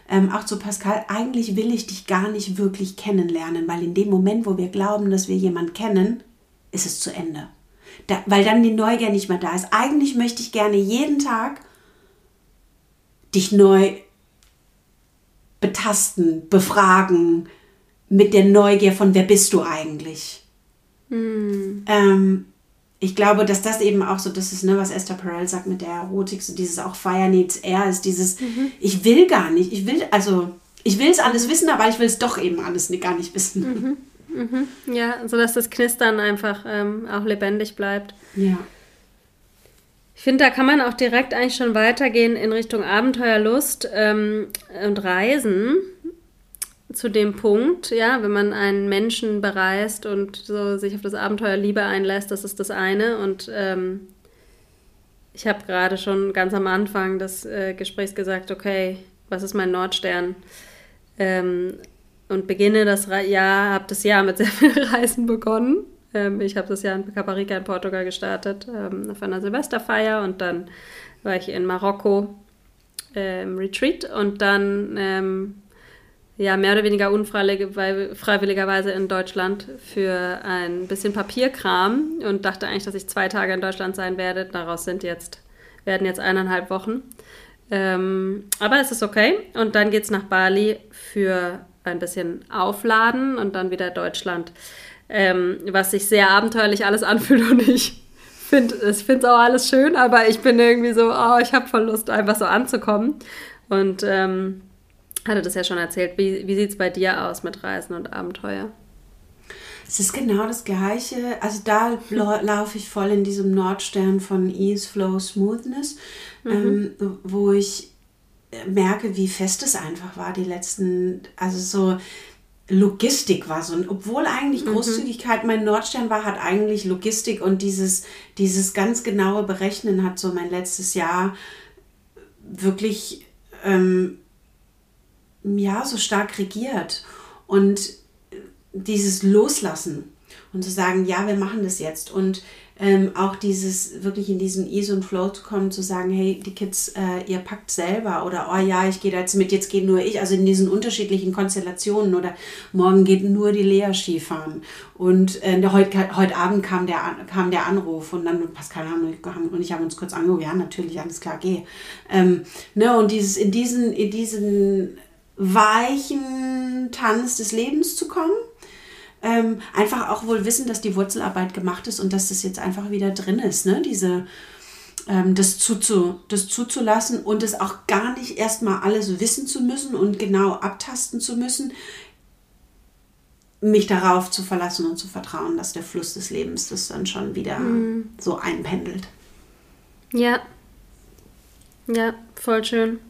ähm, auch zu Pascal, eigentlich will ich dich gar nicht wirklich kennenlernen, weil in dem Moment, wo wir glauben, dass wir jemanden kennen, ist es zu Ende. Da, weil dann die Neugier nicht mehr da ist. Eigentlich möchte ich gerne jeden Tag dich neu betasten, befragen, mit der Neugier von, wer bist du eigentlich? Mhm. Ähm, ich glaube, dass das eben auch so das ist, ne, was Esther Perel sagt mit der Erotik, so dieses auch Fire needs air, ist dieses, mhm. ich will gar nicht, ich will, also, ich will es alles wissen, aber ich will es doch eben alles gar nicht wissen. Mhm. Mhm. Ja, sodass das Knistern einfach ähm, auch lebendig bleibt. Ja. Ich finde, da kann man auch direkt eigentlich schon weitergehen in Richtung Abenteuerlust ähm, und Reisen zu dem Punkt, ja, wenn man einen Menschen bereist und so sich auf das Abenteuer Liebe einlässt, das ist das eine. Und ähm, ich habe gerade schon ganz am Anfang des äh, Gesprächs gesagt, okay, was ist mein Nordstern? Ähm, und beginne das Jahr, habe das Jahr mit sehr vielen Reisen begonnen. Ähm, ich habe das Jahr in Caparica in Portugal gestartet, ähm, auf einer Silvesterfeier und dann war ich in Marokko ähm, Retreat und dann ähm, ja, mehr oder weniger unfreiwilligerweise in Deutschland für ein bisschen Papierkram und dachte eigentlich, dass ich zwei Tage in Deutschland sein werde. Daraus sind jetzt, werden jetzt eineinhalb Wochen. Ähm, aber es ist okay. Und dann geht es nach Bali für ein bisschen Aufladen und dann wieder Deutschland. Ähm, was sich sehr abenteuerlich alles anfühlt und ich finde es auch alles schön, aber ich bin irgendwie so, oh, ich habe voll Lust, einfach so anzukommen. Und ähm, hatte das ja schon erzählt. Wie, wie sieht es bei dir aus mit Reisen und Abenteuer? Es ist genau das Gleiche. Also da laufe ich voll in diesem Nordstern von Ease, Flow, Smoothness, mhm. ähm, wo ich merke, wie fest es einfach war, die letzten, also so Logistik war so. Und obwohl eigentlich mhm. Großzügigkeit mein Nordstern war, hat eigentlich Logistik und dieses, dieses ganz genaue Berechnen hat so mein letztes Jahr wirklich ähm, ja, so stark regiert. Und dieses Loslassen und zu sagen, ja, wir machen das jetzt. Und ähm, auch dieses wirklich in diesen Ease und Flow zu kommen, zu sagen, hey, die Kids, äh, ihr packt selber oder oh ja, ich gehe da jetzt mit, jetzt geht nur ich, also in diesen unterschiedlichen Konstellationen oder morgen geht nur die Lea Skifahren und äh, heute, heute Abend kam der, kam der Anruf und dann Pascal und ich haben uns kurz angeguckt, ja, natürlich, alles klar, geh. Ähm, ne, und dieses, in diesen, in diesen weichen Tanz des Lebens zu kommen. Ähm, einfach auch wohl wissen, dass die Wurzelarbeit gemacht ist und dass das jetzt einfach wieder drin ist, ne? Diese, ähm, das, zuzu, das zuzulassen und es auch gar nicht erstmal alles wissen zu müssen und genau abtasten zu müssen, mich darauf zu verlassen und zu vertrauen, dass der Fluss des Lebens das dann schon wieder mhm. so einpendelt. Ja. Ja, voll schön.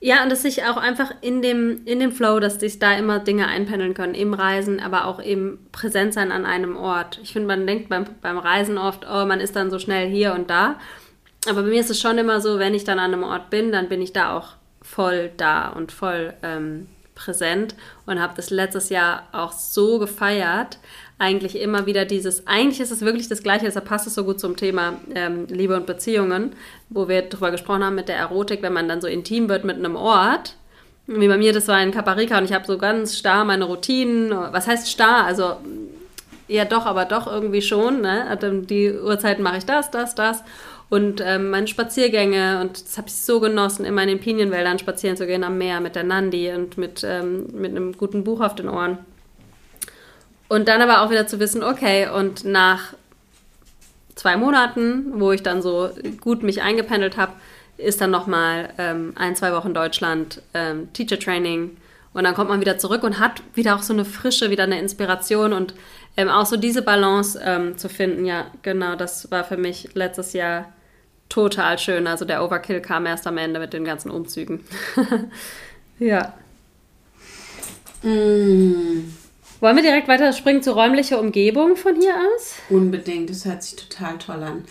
Ja, und dass sich auch einfach in dem, in dem Flow, dass sich da immer Dinge einpendeln können, im Reisen, aber auch eben präsent sein an einem Ort. Ich finde, man denkt beim, beim Reisen oft, oh, man ist dann so schnell hier und da. Aber bei mir ist es schon immer so, wenn ich dann an einem Ort bin, dann bin ich da auch voll da und voll ähm, präsent und habe das letztes Jahr auch so gefeiert, eigentlich immer wieder dieses, eigentlich ist es wirklich das Gleiche, deshalb passt es so gut zum Thema ähm, Liebe und Beziehungen, wo wir darüber gesprochen haben mit der Erotik, wenn man dann so intim wird mit einem Ort. Wie bei mir, das war in Caparika und ich habe so ganz starr meine Routinen. Was heißt starr? Also ja doch, aber doch irgendwie schon. Ne? Die Uhrzeiten mache ich das, das, das. Und ähm, meine Spaziergänge, und das habe ich so genossen, immer in den Pinienwäldern spazieren zu gehen am Meer mit der Nandi und mit, ähm, mit einem guten Buch auf den Ohren. Und dann aber auch wieder zu wissen, okay, und nach zwei Monaten, wo ich dann so gut mich eingependelt habe, ist dann nochmal ähm, ein, zwei Wochen Deutschland ähm, Teacher Training. Und dann kommt man wieder zurück und hat wieder auch so eine Frische, wieder eine Inspiration und ähm, auch so diese Balance ähm, zu finden. Ja, genau, das war für mich letztes Jahr total schön. Also der Overkill kam erst am Ende mit den ganzen Umzügen. ja. Mm. Wollen wir direkt weiter springen zur räumlichen Umgebung von hier aus? Unbedingt, das hört sich total toll an.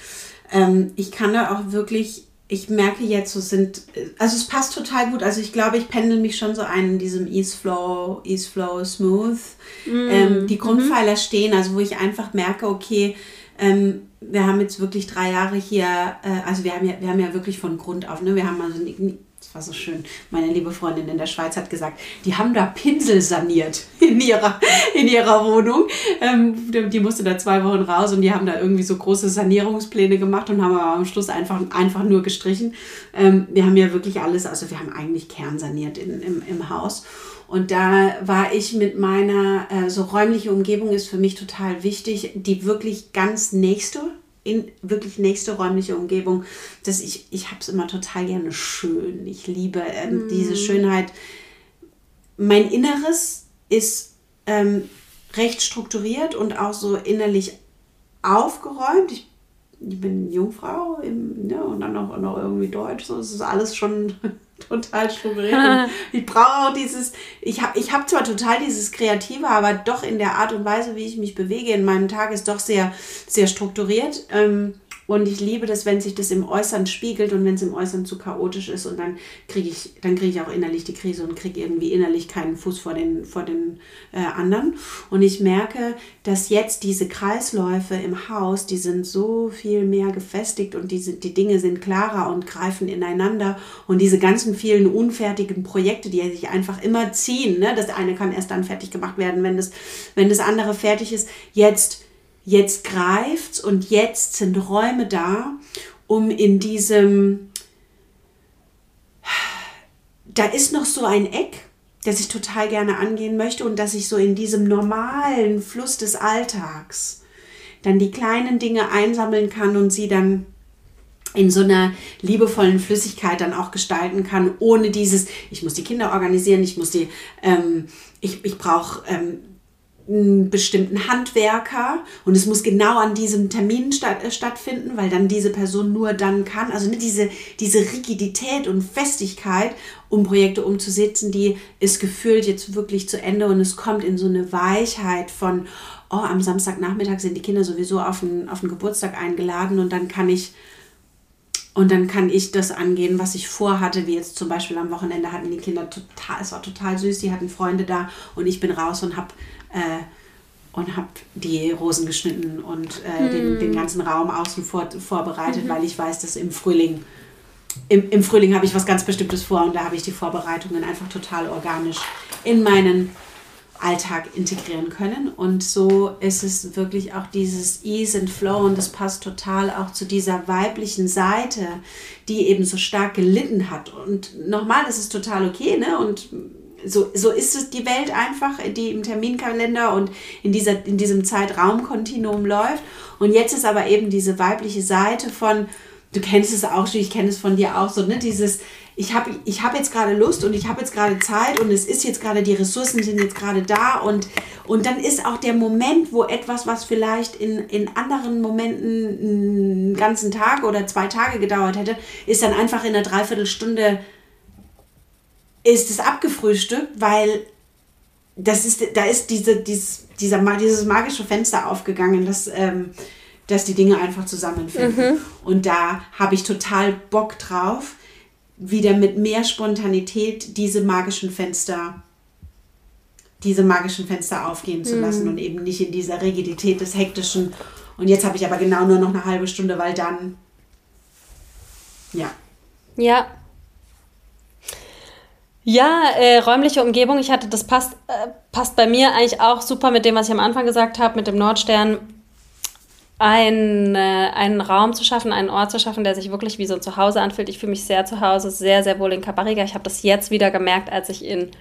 Ähm, ich kann da auch wirklich, ich merke jetzt, so sind, also es passt total gut. Also ich glaube, ich pendel mich schon so ein in diesem Ease Flow, Ease Flow Smooth. Mm. Ähm, die Grundpfeiler mm. stehen, also wo ich einfach merke, okay, ähm, wir haben jetzt wirklich drei Jahre hier, äh, also wir haben ja, wir haben ja wirklich von Grund auf, ne, wir haben also war so schön. Meine liebe Freundin in der Schweiz hat gesagt, die haben da Pinsel saniert in ihrer, in ihrer Wohnung. Ähm, die, musste da zwei Wochen raus und die haben da irgendwie so große Sanierungspläne gemacht und haben aber am Schluss einfach, einfach nur gestrichen. Ähm, wir haben ja wirklich alles, also wir haben eigentlich kernsaniert in, im, im Haus. Und da war ich mit meiner, äh, so räumliche Umgebung ist für mich total wichtig, die wirklich ganz nächste in wirklich nächste räumliche Umgebung. Das ich ich habe es immer total gerne schön. Ich liebe ähm, mm. diese Schönheit. Mein Inneres ist ähm, recht strukturiert und auch so innerlich aufgeräumt. Ich, ich bin Jungfrau im, ne, und dann noch, noch irgendwie Deutsch. So, das ist alles schon total strukturiert. ich brauche auch dieses, ich habe ich hab zwar total dieses Kreative, aber doch in der Art und Weise, wie ich mich bewege in meinem Tag, ist doch sehr, sehr strukturiert. Ähm, Und ich liebe das, wenn sich das im Äußeren spiegelt und wenn es im Äußeren zu chaotisch ist und dann kriege ich, dann kriege ich auch innerlich die Krise und kriege irgendwie innerlich keinen Fuß vor den, vor den äh, anderen. Und ich merke, dass jetzt diese Kreisläufe im Haus, die sind so viel mehr gefestigt und diese, die Dinge sind klarer und greifen ineinander. Und diese ganzen vielen unfertigen Projekte, die sich einfach immer ziehen, ne? das eine kann erst dann fertig gemacht werden, wenn das, wenn das andere fertig ist, jetzt jetzt greift's und jetzt sind Räume da, um in diesem, da ist noch so ein Eck, das ich total gerne angehen möchte und dass ich so in diesem normalen Fluss des Alltags dann die kleinen Dinge einsammeln kann und sie dann in so einer liebevollen Flüssigkeit dann auch gestalten kann, ohne dieses, ich muss die Kinder organisieren, ich muss die, ähm, ich, ich brauche ähm, einen bestimmten Handwerker und es muss genau an diesem Termin statt, äh, stattfinden, weil dann diese Person nur dann kann. Also ne, diese, diese Rigidität und Festigkeit, um Projekte umzusetzen, die ist gefühlt jetzt wirklich zu Ende und es kommt in so eine Weichheit von, oh, am Samstagnachmittag sind die Kinder sowieso auf den, auf den Geburtstag eingeladen und dann kann ich und dann kann ich das angehen, was ich vorhatte, wie jetzt zum Beispiel am Wochenende hatten die Kinder total, es war total süß, die hatten Freunde da und ich bin raus und habe äh, und habe die Rosen geschnitten und äh, hm. den, den ganzen Raum außen vor, vorbereitet, mhm. weil ich weiß, dass im Frühling, im, im Frühling habe ich was ganz Bestimmtes vor und da habe ich die Vorbereitungen einfach total organisch in meinen Alltag integrieren können. Und so ist es wirklich auch dieses Ease and Flow und das passt total auch zu dieser weiblichen Seite, die eben so stark gelitten hat. Und nochmal, das ist total okay, ne? Und so, so ist es die Welt einfach, die im Terminkalender und in, dieser, in diesem Zeitraumkontinuum läuft. Und jetzt ist aber eben diese weibliche Seite von, du kennst es auch schon, ich kenne es von dir auch so, ne? Dieses, ich habe ich hab jetzt gerade Lust und ich habe jetzt gerade Zeit und es ist jetzt gerade, die Ressourcen sind jetzt gerade da und, und dann ist auch der Moment, wo etwas, was vielleicht in, in anderen Momenten einen ganzen Tag oder zwei Tage gedauert hätte, ist dann einfach in einer Dreiviertelstunde ist es abgefrühstückt, weil das ist, da ist diese, dieses, dieser, dieses magische Fenster aufgegangen, dass, ähm, dass die Dinge einfach zusammenfinden. Mhm. Und da habe ich total Bock drauf, wieder mit mehr Spontanität diese magischen Fenster diese magischen Fenster aufgehen zu lassen mhm. und eben nicht in dieser Rigidität des hektischen. Und jetzt habe ich aber genau nur noch eine halbe Stunde, weil dann ja. Ja, ja, äh, räumliche Umgebung, ich hatte, das passt, äh, passt bei mir eigentlich auch super mit dem, was ich am Anfang gesagt habe, mit dem Nordstern. Ein, äh, einen Raum zu schaffen, einen Ort zu schaffen, der sich wirklich wie so ein Zuhause anfühlt. Ich fühle mich sehr zu Hause, sehr, sehr wohl in Capariga. Ich habe das jetzt wieder gemerkt, als ich in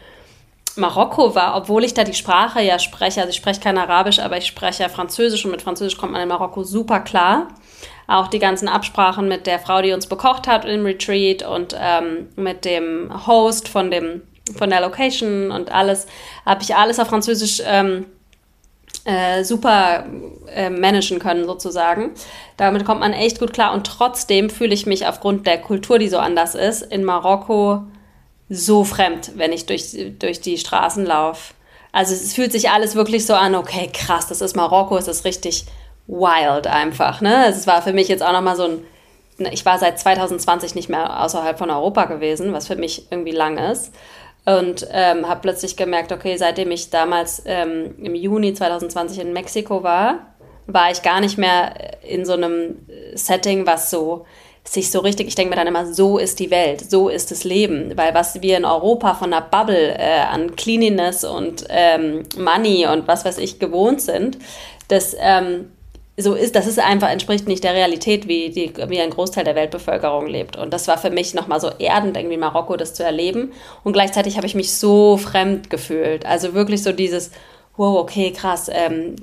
Marokko war, obwohl ich da die Sprache ja spreche. Also ich spreche kein Arabisch, aber ich spreche ja Französisch und mit Französisch kommt man in Marokko super klar auch die ganzen Absprachen mit der Frau, die uns bekocht hat im Retreat und ähm, mit dem Host von, dem, von der Location und alles, habe ich alles auf Französisch ähm, äh, super äh, managen können, sozusagen. Damit kommt man echt gut klar und trotzdem fühle ich mich aufgrund der Kultur, die so anders ist, in Marokko so fremd, wenn ich durch, durch die Straßen laufe. Also es fühlt sich alles wirklich so an, okay, krass, das ist Marokko, es ist richtig wild einfach. Ne? Es war für mich jetzt auch nochmal so ein, ne, ich war seit 2020 nicht mehr außerhalb von Europa gewesen, was für mich irgendwie lang ist. Und ähm, habe plötzlich gemerkt, okay, seitdem ich damals ähm, im Juni 2020 in Mexiko war, war ich gar nicht mehr in so einem Setting, was so sich so richtig, ich denke mir dann immer, so ist die Welt, so ist das Leben. Weil was wir in Europa von der Bubble äh, an Cleanliness und ähm, Money und was weiß ich gewohnt sind, das ähm, so ist, das ist einfach, entspricht nicht der Realität, wie, die, wie ein Großteil der Weltbevölkerung lebt. Und das war für mich nochmal so erdend, irgendwie Marokko das zu erleben. Und gleichzeitig habe ich mich so fremd gefühlt. Also wirklich so dieses, wow, okay, krass, ähm,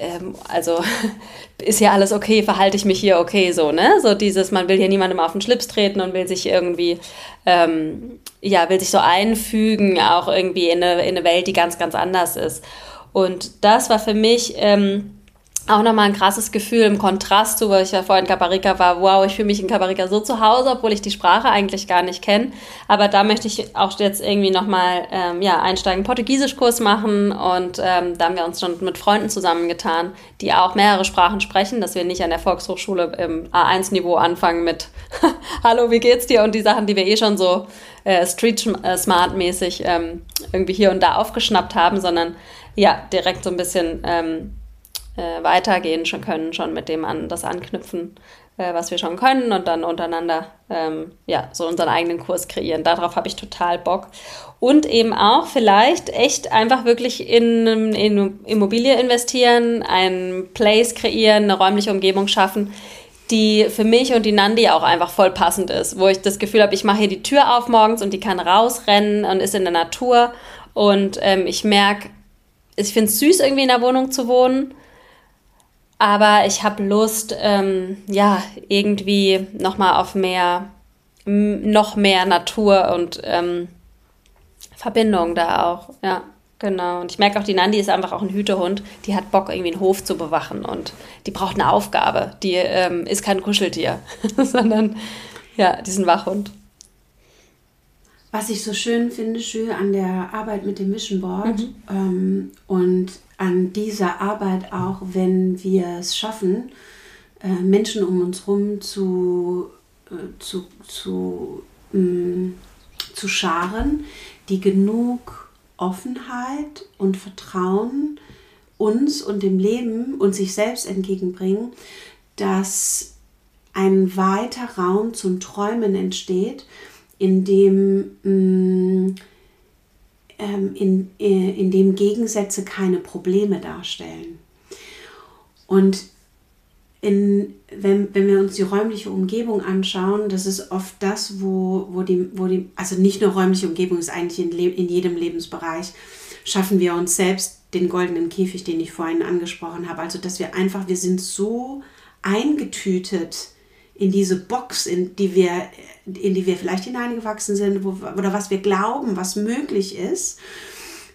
ähm, also ist ja alles okay, verhalte ich mich hier okay, so, ne? So dieses, man will hier niemandem auf den Schlips treten und will sich irgendwie, ähm, ja, will sich so einfügen, auch irgendwie in eine, in eine Welt, die ganz, ganz anders ist. Und das war für mich, ähm, auch nochmal ein krasses Gefühl im Kontrast zu, weil ich ja vorhin in Caparica war. Wow, ich fühle mich in Caparica so zu Hause, obwohl ich die Sprache eigentlich gar nicht kenne. Aber da möchte ich auch jetzt irgendwie nochmal ähm, ja, einsteigen, Portugiesischkurs machen. Und ähm, da haben wir uns schon mit Freunden zusammengetan, die auch mehrere Sprachen sprechen, dass wir nicht an der Volkshochschule im A1-Niveau anfangen mit Hallo, wie geht's dir? Und die Sachen, die wir eh schon so äh, street-smart-mäßig ähm, irgendwie hier und da aufgeschnappt haben, sondern ja, direkt so ein bisschen ähm, äh, weitergehen schon können, schon mit dem an das anknüpfen, äh, was wir schon können und dann untereinander ähm, ja so unseren eigenen Kurs kreieren. Darauf habe ich total Bock. Und eben auch vielleicht echt einfach wirklich in, in Immobilie investieren, ein Place kreieren, eine räumliche Umgebung schaffen, die für mich und die Nandi auch einfach voll passend ist, wo ich das Gefühl habe, ich mache hier die Tür auf morgens und die kann rausrennen und ist in der Natur und ähm, ich merke, ich finde es süß, irgendwie in der Wohnung zu wohnen aber ich habe Lust, ähm, ja, irgendwie nochmal auf mehr, noch mehr Natur und ähm, Verbindung da auch. Ja, genau. Und ich merke auch, die Nandi ist einfach auch ein Hütehund. Die hat Bock, irgendwie einen Hof zu bewachen und die braucht eine Aufgabe. Die ähm, ist kein Kuscheltier, sondern ja, diesen Wachhund. Was ich so schön finde, schön an der Arbeit mit dem Vision Board mhm. ähm, und an dieser Arbeit auch, wenn wir es schaffen, äh, Menschen um uns herum zu, äh, zu, zu, äh, zu scharen, die genug Offenheit und Vertrauen uns und dem Leben und sich selbst entgegenbringen, dass ein weiter Raum zum Träumen entsteht, in dem mh, ähm, in, äh, in dem Gegensätze keine Probleme darstellen. Und in, wenn, wenn wir uns die räumliche Umgebung anschauen, das ist oft das, wo, wo, die, wo die, also nicht nur räumliche Umgebung, ist eigentlich in, in jedem Lebensbereich, schaffen wir uns selbst den goldenen Käfig, den ich vorhin angesprochen habe. Also, dass wir einfach, wir sind so eingetütet in diese Box, in die wir, in die wir vielleicht hineingewachsen sind, wo, oder was wir glauben, was möglich ist,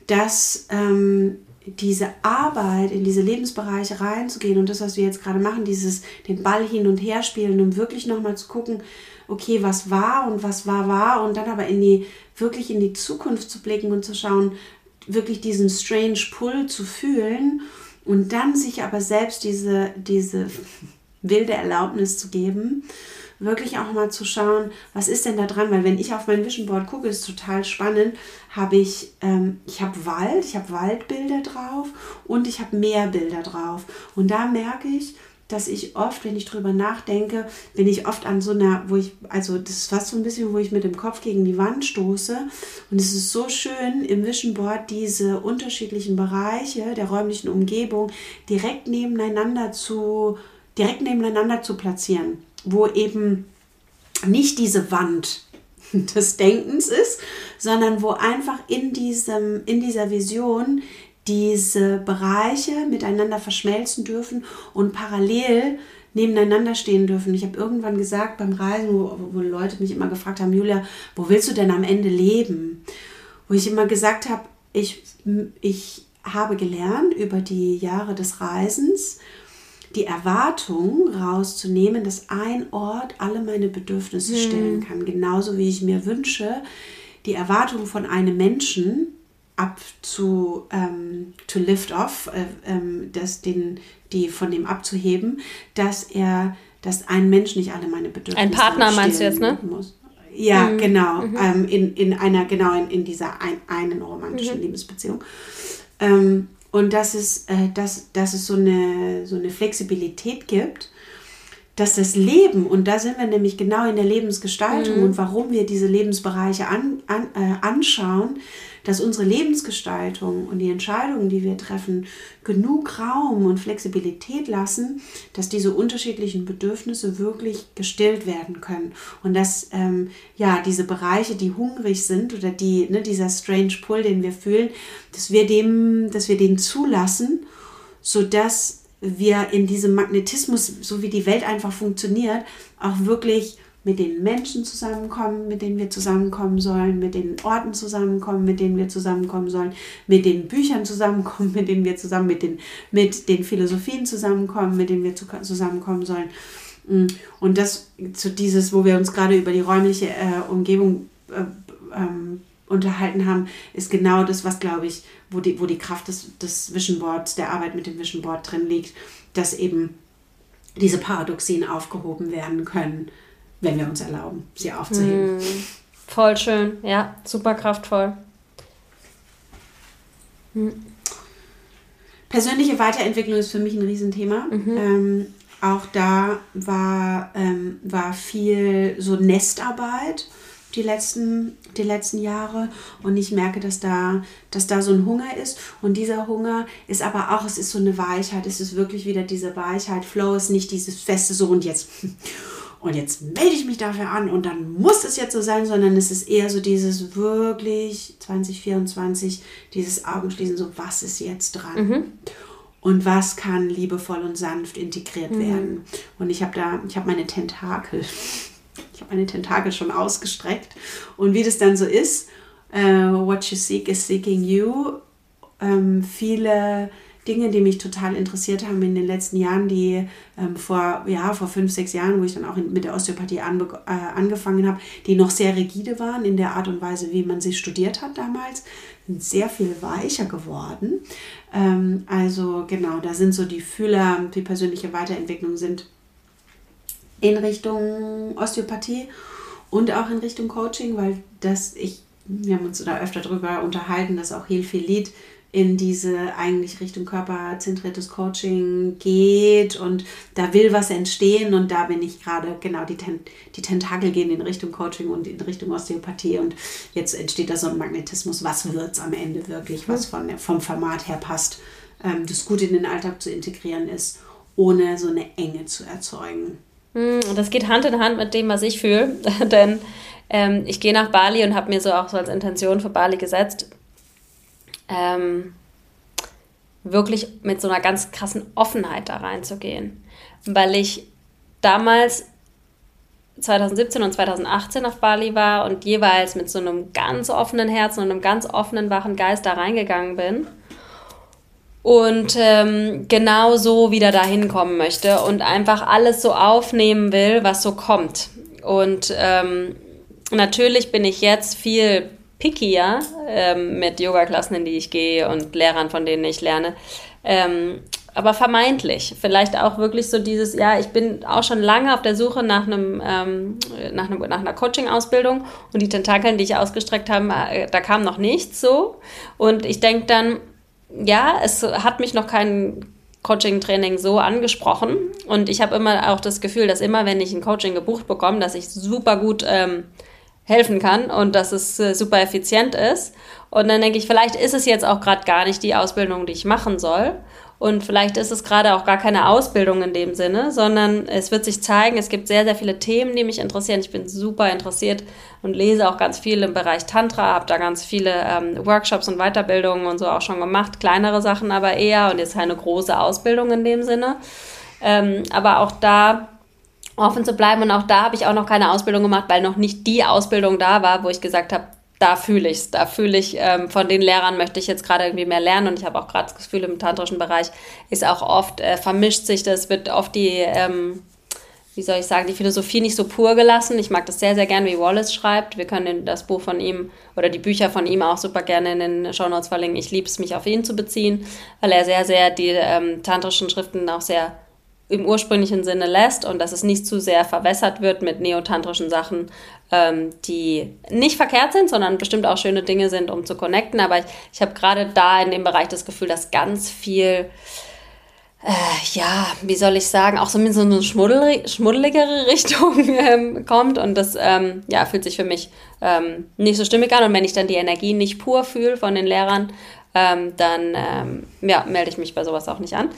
dass ähm, diese Arbeit in diese Lebensbereiche reinzugehen und das, was wir jetzt gerade machen, dieses den Ball hin und her spielen, um wirklich nochmal zu gucken, okay, was war und was war, war und dann aber in die, wirklich in die Zukunft zu blicken und zu schauen, wirklich diesen strange Pull zu fühlen und dann sich aber selbst diese, diese wilde Erlaubnis zu geben, wirklich auch mal zu schauen, was ist denn da dran, weil wenn ich auf mein Vision Board gucke, ist total spannend, habe ich, ähm, ich habe Wald, ich habe Waldbilder drauf und ich habe Meerbilder drauf und da merke ich, dass ich oft, wenn ich drüber nachdenke, bin ich oft an so einer, wo ich, also das ist fast so ein bisschen, wo ich mit dem Kopf gegen die Wand stoße. Und es ist so schön im Vision Board diese unterschiedlichen Bereiche der räumlichen Umgebung direkt nebeneinander zu direkt nebeneinander zu platzieren, wo eben nicht diese Wand des Denkens ist, sondern wo einfach in, diesem, in dieser Vision diese Bereiche miteinander verschmelzen dürfen und parallel nebeneinander stehen dürfen. Ich habe irgendwann gesagt beim Reisen, wo, wo Leute mich immer gefragt haben, Julia, wo willst du denn am Ende leben? Wo ich immer gesagt habe, ich, ich habe gelernt über die Jahre des Reisens, die Erwartung rauszunehmen, dass ein Ort alle meine Bedürfnisse hm. stillen kann. Genauso wie ich mir wünsche, die Erwartung von einem Menschen ab zu ähm, to lift off, äh, ähm, das den, die von dem abzuheben, dass er, dass ein Mensch nicht alle meine Bedürfnisse Ein Partner meinst du jetzt, ne? Muss. Ja, mhm. genau. Mhm. Ähm, in, in einer, genau, in, in dieser ein, einen romantischen mhm. Liebesbeziehung. Ähm, und dass es, äh, dass, dass es so, eine, so eine Flexibilität gibt, dass das Leben, und da sind wir nämlich genau in der Lebensgestaltung mhm. und warum wir diese Lebensbereiche an, an, äh, anschauen, dass unsere Lebensgestaltung und die Entscheidungen, die wir treffen, genug Raum und Flexibilität lassen, dass diese unterschiedlichen Bedürfnisse wirklich gestillt werden können. Und dass ähm, ja diese Bereiche, die hungrig sind oder die, ne, dieser strange Pull, den wir fühlen, dass wir dem, dass wir den zulassen, sodass wir in diesem Magnetismus, so wie die Welt einfach funktioniert, auch wirklich mit den Menschen zusammenkommen, mit denen wir zusammenkommen sollen, mit den Orten zusammenkommen, mit denen wir zusammenkommen sollen, mit den Büchern zusammenkommen, mit denen wir zusammen, mit den, mit den Philosophien zusammenkommen, mit denen wir zusammenkommen sollen. Mm, und das zu dieses, wo wir uns gerade über die räumliche äh, Umgebung äh, ähm, unterhalten haben, ist genau das, was glaube ich, wo die, wo die Kraft des, des Vision Boards, der Arbeit mit dem Vision Board drin liegt, dass eben diese Paradoxien aufgehoben werden können wenn wir uns erlauben, sie aufzuheben. Mm, voll schön, ja, super kraftvoll. Mhm. Persönliche Weiterentwicklung ist für mich ein Riesenthema. Mhm. Ähm, auch da war, ähm, war viel so Nestarbeit die letzten, die letzten Jahre und ich merke, dass da, dass da so ein Hunger ist und dieser Hunger ist aber auch, es ist so eine Weichheit, es ist wirklich wieder diese Weichheit, Flow ist nicht dieses feste so und jetzt und jetzt melde ich mich dafür an und dann muss es jetzt so sein, sondern es ist eher so dieses wirklich 2024, dieses Augenschließen, so was ist jetzt dran? Mhm. Und was kann liebevoll und sanft integriert mhm. werden? Und ich habe da, ich habe meine Tentakel, ich habe meine Tentakel schon ausgestreckt. Und wie das dann so ist, uh, what you seek is seeking you. Ähm, viele Dinge, die mich total interessiert haben in den letzten Jahren, die ähm, vor, ja, vor fünf, sechs Jahren, wo ich dann auch in, mit der Osteopathie anbe äh, angefangen habe, die noch sehr rigide waren in der Art und Weise, wie man sie studiert hat damals, sind sehr viel weicher geworden. Ähm, also genau, da sind so die Fühler, die persönliche Weiterentwicklung sind in Richtung Osteopathie und auch in Richtung Coaching, weil das ich, wir haben uns da öfter darüber unterhalten, dass auch Heal Feel Lead in diese eigentlich Richtung körperzentriertes Coaching geht und da will was entstehen und da bin ich gerade, genau, die, Ten die Tentakel gehen in Richtung Coaching und in Richtung Osteopathie und jetzt entsteht da so ein Magnetismus, was wird es am Ende wirklich, was von, vom Format her passt, ähm, das gut in den Alltag zu integrieren ist, ohne so eine Enge zu erzeugen. Hm, das geht Hand in Hand mit dem, was ich fühle, denn ähm, ich gehe nach Bali und habe mir so auch so als Intention für Bali gesetzt, ähm, wirklich mit so einer ganz krassen Offenheit da reinzugehen. Weil ich damals 2017 und 2018 auf Bali war und jeweils mit so einem ganz offenen Herzen und einem ganz offenen, wachen Geist da reingegangen bin und ähm, genau so wieder dahin kommen möchte und einfach alles so aufnehmen will, was so kommt. Und ähm, natürlich bin ich jetzt viel pickier ähm, mit Yoga-Klassen, in die ich gehe und Lehrern, von denen ich lerne. Ähm, aber vermeintlich. Vielleicht auch wirklich so dieses, ja, ich bin auch schon lange auf der Suche nach einem, ähm, nach, einem nach einer Coaching-Ausbildung und die Tentakeln, die ich ausgestreckt habe, äh, da kam noch nichts so. Und ich denke dann, ja, es hat mich noch kein Coaching-Training so angesprochen. Und ich habe immer auch das Gefühl, dass immer, wenn ich ein Coaching gebucht bekomme, dass ich super gut ähm, helfen kann und dass es äh, super effizient ist. Und dann denke ich, vielleicht ist es jetzt auch gerade gar nicht die Ausbildung, die ich machen soll. Und vielleicht ist es gerade auch gar keine Ausbildung in dem Sinne, sondern es wird sich zeigen, es gibt sehr, sehr viele Themen, die mich interessieren. Ich bin super interessiert und lese auch ganz viel im Bereich Tantra, habe da ganz viele ähm, Workshops und Weiterbildungen und so auch schon gemacht, kleinere Sachen aber eher und jetzt keine große Ausbildung in dem Sinne. Ähm, aber auch da offen zu bleiben. Und auch da habe ich auch noch keine Ausbildung gemacht, weil noch nicht die Ausbildung da war, wo ich gesagt habe, da fühle ich es. Da fühle ich, ähm, von den Lehrern möchte ich jetzt gerade irgendwie mehr lernen. Und ich habe auch gerade das Gefühl, im tantrischen Bereich ist auch oft, äh, vermischt sich das, wird oft die, ähm, wie soll ich sagen, die Philosophie nicht so pur gelassen. Ich mag das sehr, sehr gern, wie Wallace schreibt. Wir können das Buch von ihm oder die Bücher von ihm auch super gerne in den Show Notes verlinken. Ich liebe es, mich auf ihn zu beziehen, weil er sehr, sehr die ähm, tantrischen Schriften auch sehr im ursprünglichen Sinne lässt und dass es nicht zu sehr verwässert wird mit neotantrischen Sachen, ähm, die nicht verkehrt sind, sondern bestimmt auch schöne Dinge sind, um zu connecten. Aber ich, ich habe gerade da in dem Bereich das Gefühl, dass ganz viel, äh, ja, wie soll ich sagen, auch so in so eine schmuddel schmuddeligere Richtung ähm, kommt. Und das ähm, ja, fühlt sich für mich ähm, nicht so stimmig an. Und wenn ich dann die Energie nicht pur fühle von den Lehrern, ähm, dann ähm, ja, melde ich mich bei sowas auch nicht an.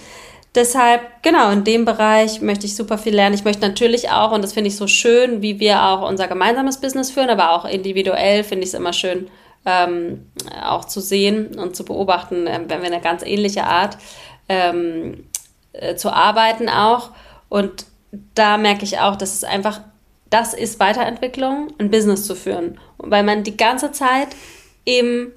Deshalb, genau, in dem Bereich möchte ich super viel lernen. Ich möchte natürlich auch, und das finde ich so schön, wie wir auch unser gemeinsames Business führen, aber auch individuell finde ich es immer schön, ähm, auch zu sehen und zu beobachten, äh, wenn wir eine ganz ähnliche Art ähm, äh, zu arbeiten auch. Und da merke ich auch, dass es einfach das ist Weiterentwicklung, ein Business zu führen. Weil man die ganze Zeit eben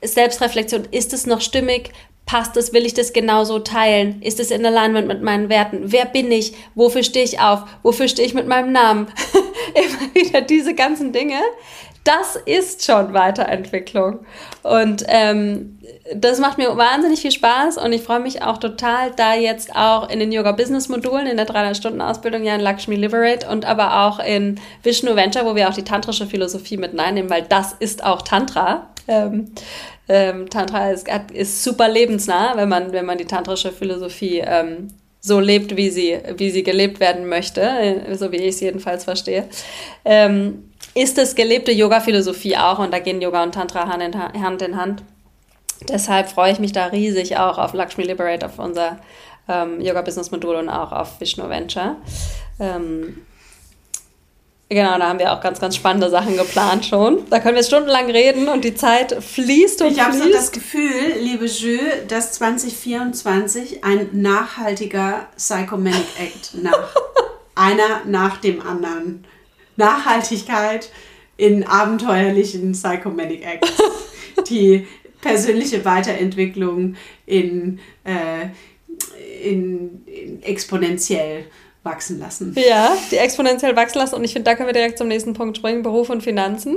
Selbstreflexion, ist es noch stimmig? Passt es? Will ich das genauso teilen? Ist es in Alignment mit meinen Werten? Wer bin ich? Wofür stehe ich auf? Wofür stehe ich mit meinem Namen? Immer wieder diese ganzen Dinge. Das ist schon Weiterentwicklung. Und ähm, das macht mir wahnsinnig viel Spaß und ich freue mich auch total, da jetzt auch in den Yoga Business Modulen in der 300-Stunden-Ausbildung ja in Lakshmi Liberate und aber auch in Vishnu Venture, wo wir auch die tantrische Philosophie mit reinnehmen, weil das ist auch Tantra. Ähm, ähm, Tantra ist, ist, super lebensnah, wenn man, wenn man die tantrische Philosophie ähm, so lebt, wie sie, wie sie gelebt werden möchte, äh, so wie ich es jedenfalls verstehe. Ähm, ist es gelebte Yoga-Philosophie auch und da gehen Yoga und Tantra Hand in Hand. In Hand. Deshalb freue ich mich da riesig auch auf Lakshmi Liberate, auf unser ähm, Yoga-Business-Modul und auch auf Vishnu Venture. Ähm, Genau, da haben wir auch ganz, ganz spannende Sachen geplant schon. Da können wir stundenlang reden und die Zeit fließt und ich fließt. Ich habe so das Gefühl, liebe Jö, dass 2024 ein nachhaltiger Psychomanic Act nach einer nach dem anderen. Nachhaltigkeit in abenteuerlichen Psychomanic Acts. Die persönliche Weiterentwicklung in, äh, in, in exponentiell wachsen lassen. Ja, die exponentiell wachsen lassen. Und ich finde, da können wir direkt zum nächsten Punkt springen: Beruf und Finanzen.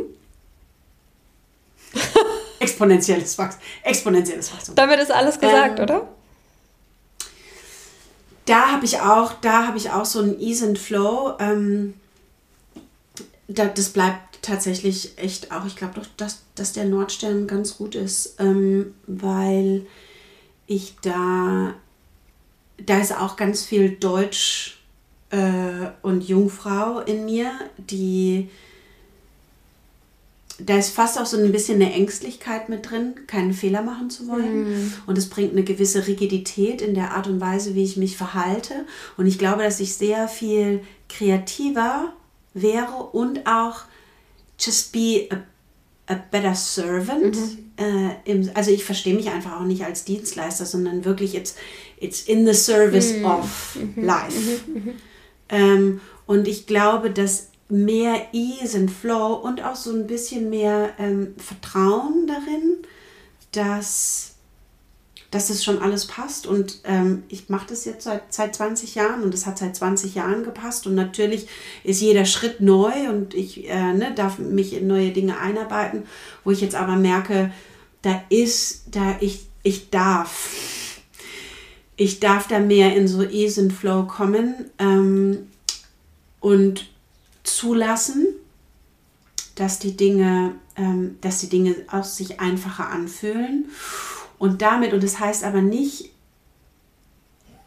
exponentielles Wachstum. Exponentielles Wachstum. Damit ist alles gesagt, ähm, oder? Da habe ich auch, da habe ich auch so ein Ease and Flow. Ähm, da, das bleibt tatsächlich echt auch. Ich glaube doch, dass, dass der Nordstern ganz gut ist, ähm, weil ich da, da ist auch ganz viel Deutsch äh, und Jungfrau in mir, die da ist fast auch so ein bisschen eine Ängstlichkeit mit drin, keinen Fehler machen zu wollen. Mm. Und es bringt eine gewisse Rigidität in der Art und Weise, wie ich mich verhalte. Und ich glaube, dass ich sehr viel kreativer wäre und auch just be a, a better servant. Mhm. Äh, im, also ich verstehe mich einfach auch nicht als Dienstleister, sondern wirklich it's, it's in the service mhm. of mhm. life. Mhm. Ähm, und ich glaube, dass mehr Ease and Flow und auch so ein bisschen mehr ähm, Vertrauen darin, dass, dass es schon alles passt. Und ähm, ich mache das jetzt seit, seit 20 Jahren und es hat seit 20 Jahren gepasst. Und natürlich ist jeder Schritt neu und ich äh, ne, darf mich in neue Dinge einarbeiten, wo ich jetzt aber merke, da ist, da ich, ich darf ich darf da mehr in so Ease and Flow kommen ähm, und zulassen, dass die Dinge, ähm, dass die Dinge aus sich einfacher anfühlen. Und damit, und das heißt aber nicht,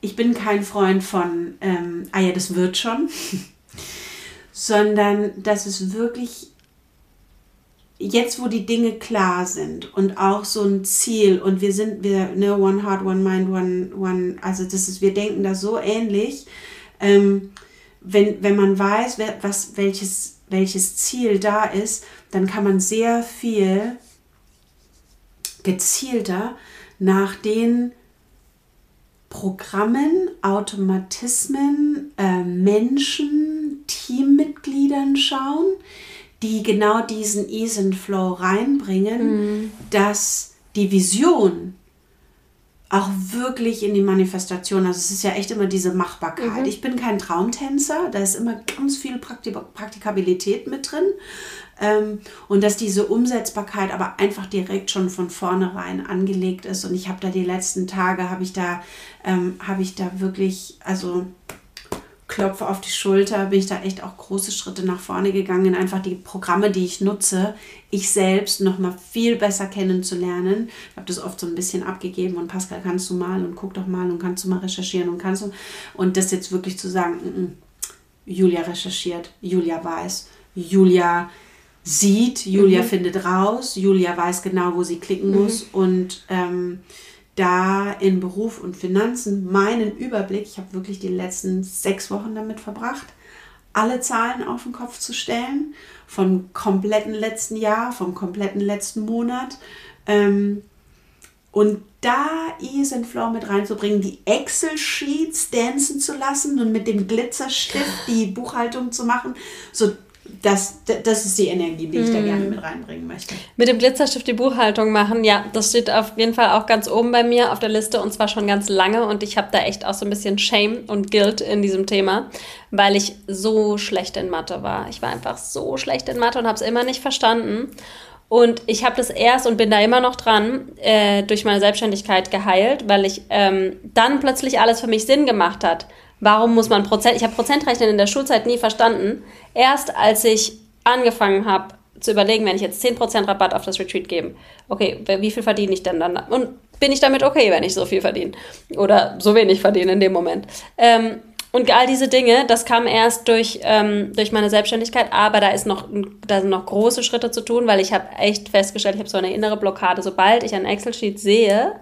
ich bin kein Freund von, ähm, ah ja, das wird schon, sondern dass es wirklich jetzt, wo die Dinge klar sind und auch so ein Ziel und wir sind, wir, ne, One Heart, One Mind, One, One, also das ist, wir denken da so ähnlich. Ähm, wenn, wenn man weiß, was, welches, welches Ziel da ist, dann kann man sehr viel gezielter nach den Programmen, Automatismen, äh, Menschen, Teammitgliedern schauen, die genau diesen Ease and Flow reinbringen, mhm. dass die Vision auch wirklich in die Manifestation, also es ist ja echt immer diese Machbarkeit. Mhm. Ich bin kein Traumtänzer, da ist immer ganz viel Praktik Praktikabilität mit drin. Ähm, und dass diese Umsetzbarkeit aber einfach direkt schon von vornherein angelegt ist. Und ich habe da die letzten Tage, habe ich da, ähm, habe ich da wirklich, also Klopfe auf die Schulter, bin ich da echt auch große Schritte nach vorne gegangen, einfach die Programme, die ich nutze, ich selbst noch mal viel besser kennenzulernen. Ich habe das oft so ein bisschen abgegeben und Pascal, kannst du mal und guck doch mal und kannst du mal recherchieren und kannst du und das jetzt wirklich zu sagen, n mm, -n, mm, Julia recherchiert, Julia weiß, Julia sieht, Julia mhm. findet raus, Julia weiß genau, wo sie klicken mhm. muss und ähm, da in Beruf und Finanzen meinen Überblick, ich habe wirklich die letzten sechs Wochen damit verbracht, alle Zahlen auf den Kopf zu stellen, vom kompletten letzten Jahr, vom kompletten letzten Monat. Ähm, Und da Ease and Flow mit reinzubringen, die Excel-Sheets dancen zu lassen und mit dem Glitzerstift die Buchhaltung zu machen, so das, das ist die Energie, die ich da gerne mit reinbringen möchte. Mit dem Glitzerstift die Buchhaltung machen, ja, das steht auf jeden Fall auch ganz oben bei mir auf der Liste und zwar schon ganz lange und ich habe da echt auch so ein bisschen Shame und Guilt in diesem Thema, weil ich so schlecht in Mathe war. Ich war einfach so schlecht in Mathe und habe es immer nicht verstanden. Und ich habe das erst und bin da immer noch dran, äh, durch meine Selbstständigkeit geheilt, weil ich ähm, dann plötzlich alles für mich Sinn gemacht hat. Warum muss man Prozent? Ich habe Prozentrechnen in der Schulzeit nie verstanden. Erst als ich angefangen habe zu überlegen, wenn ich jetzt 10% Rabatt auf das Retreat gebe, okay, wie viel verdiene ich denn dann? Und bin ich damit okay, wenn ich so viel verdiene? Oder so wenig verdiene in dem Moment? Ähm, und all diese Dinge, das kam erst durch, ähm, durch meine Selbstständigkeit, aber da, ist noch, da sind noch große Schritte zu tun, weil ich habe echt festgestellt, ich habe so eine innere Blockade. Sobald ich ein Excel-Sheet sehe,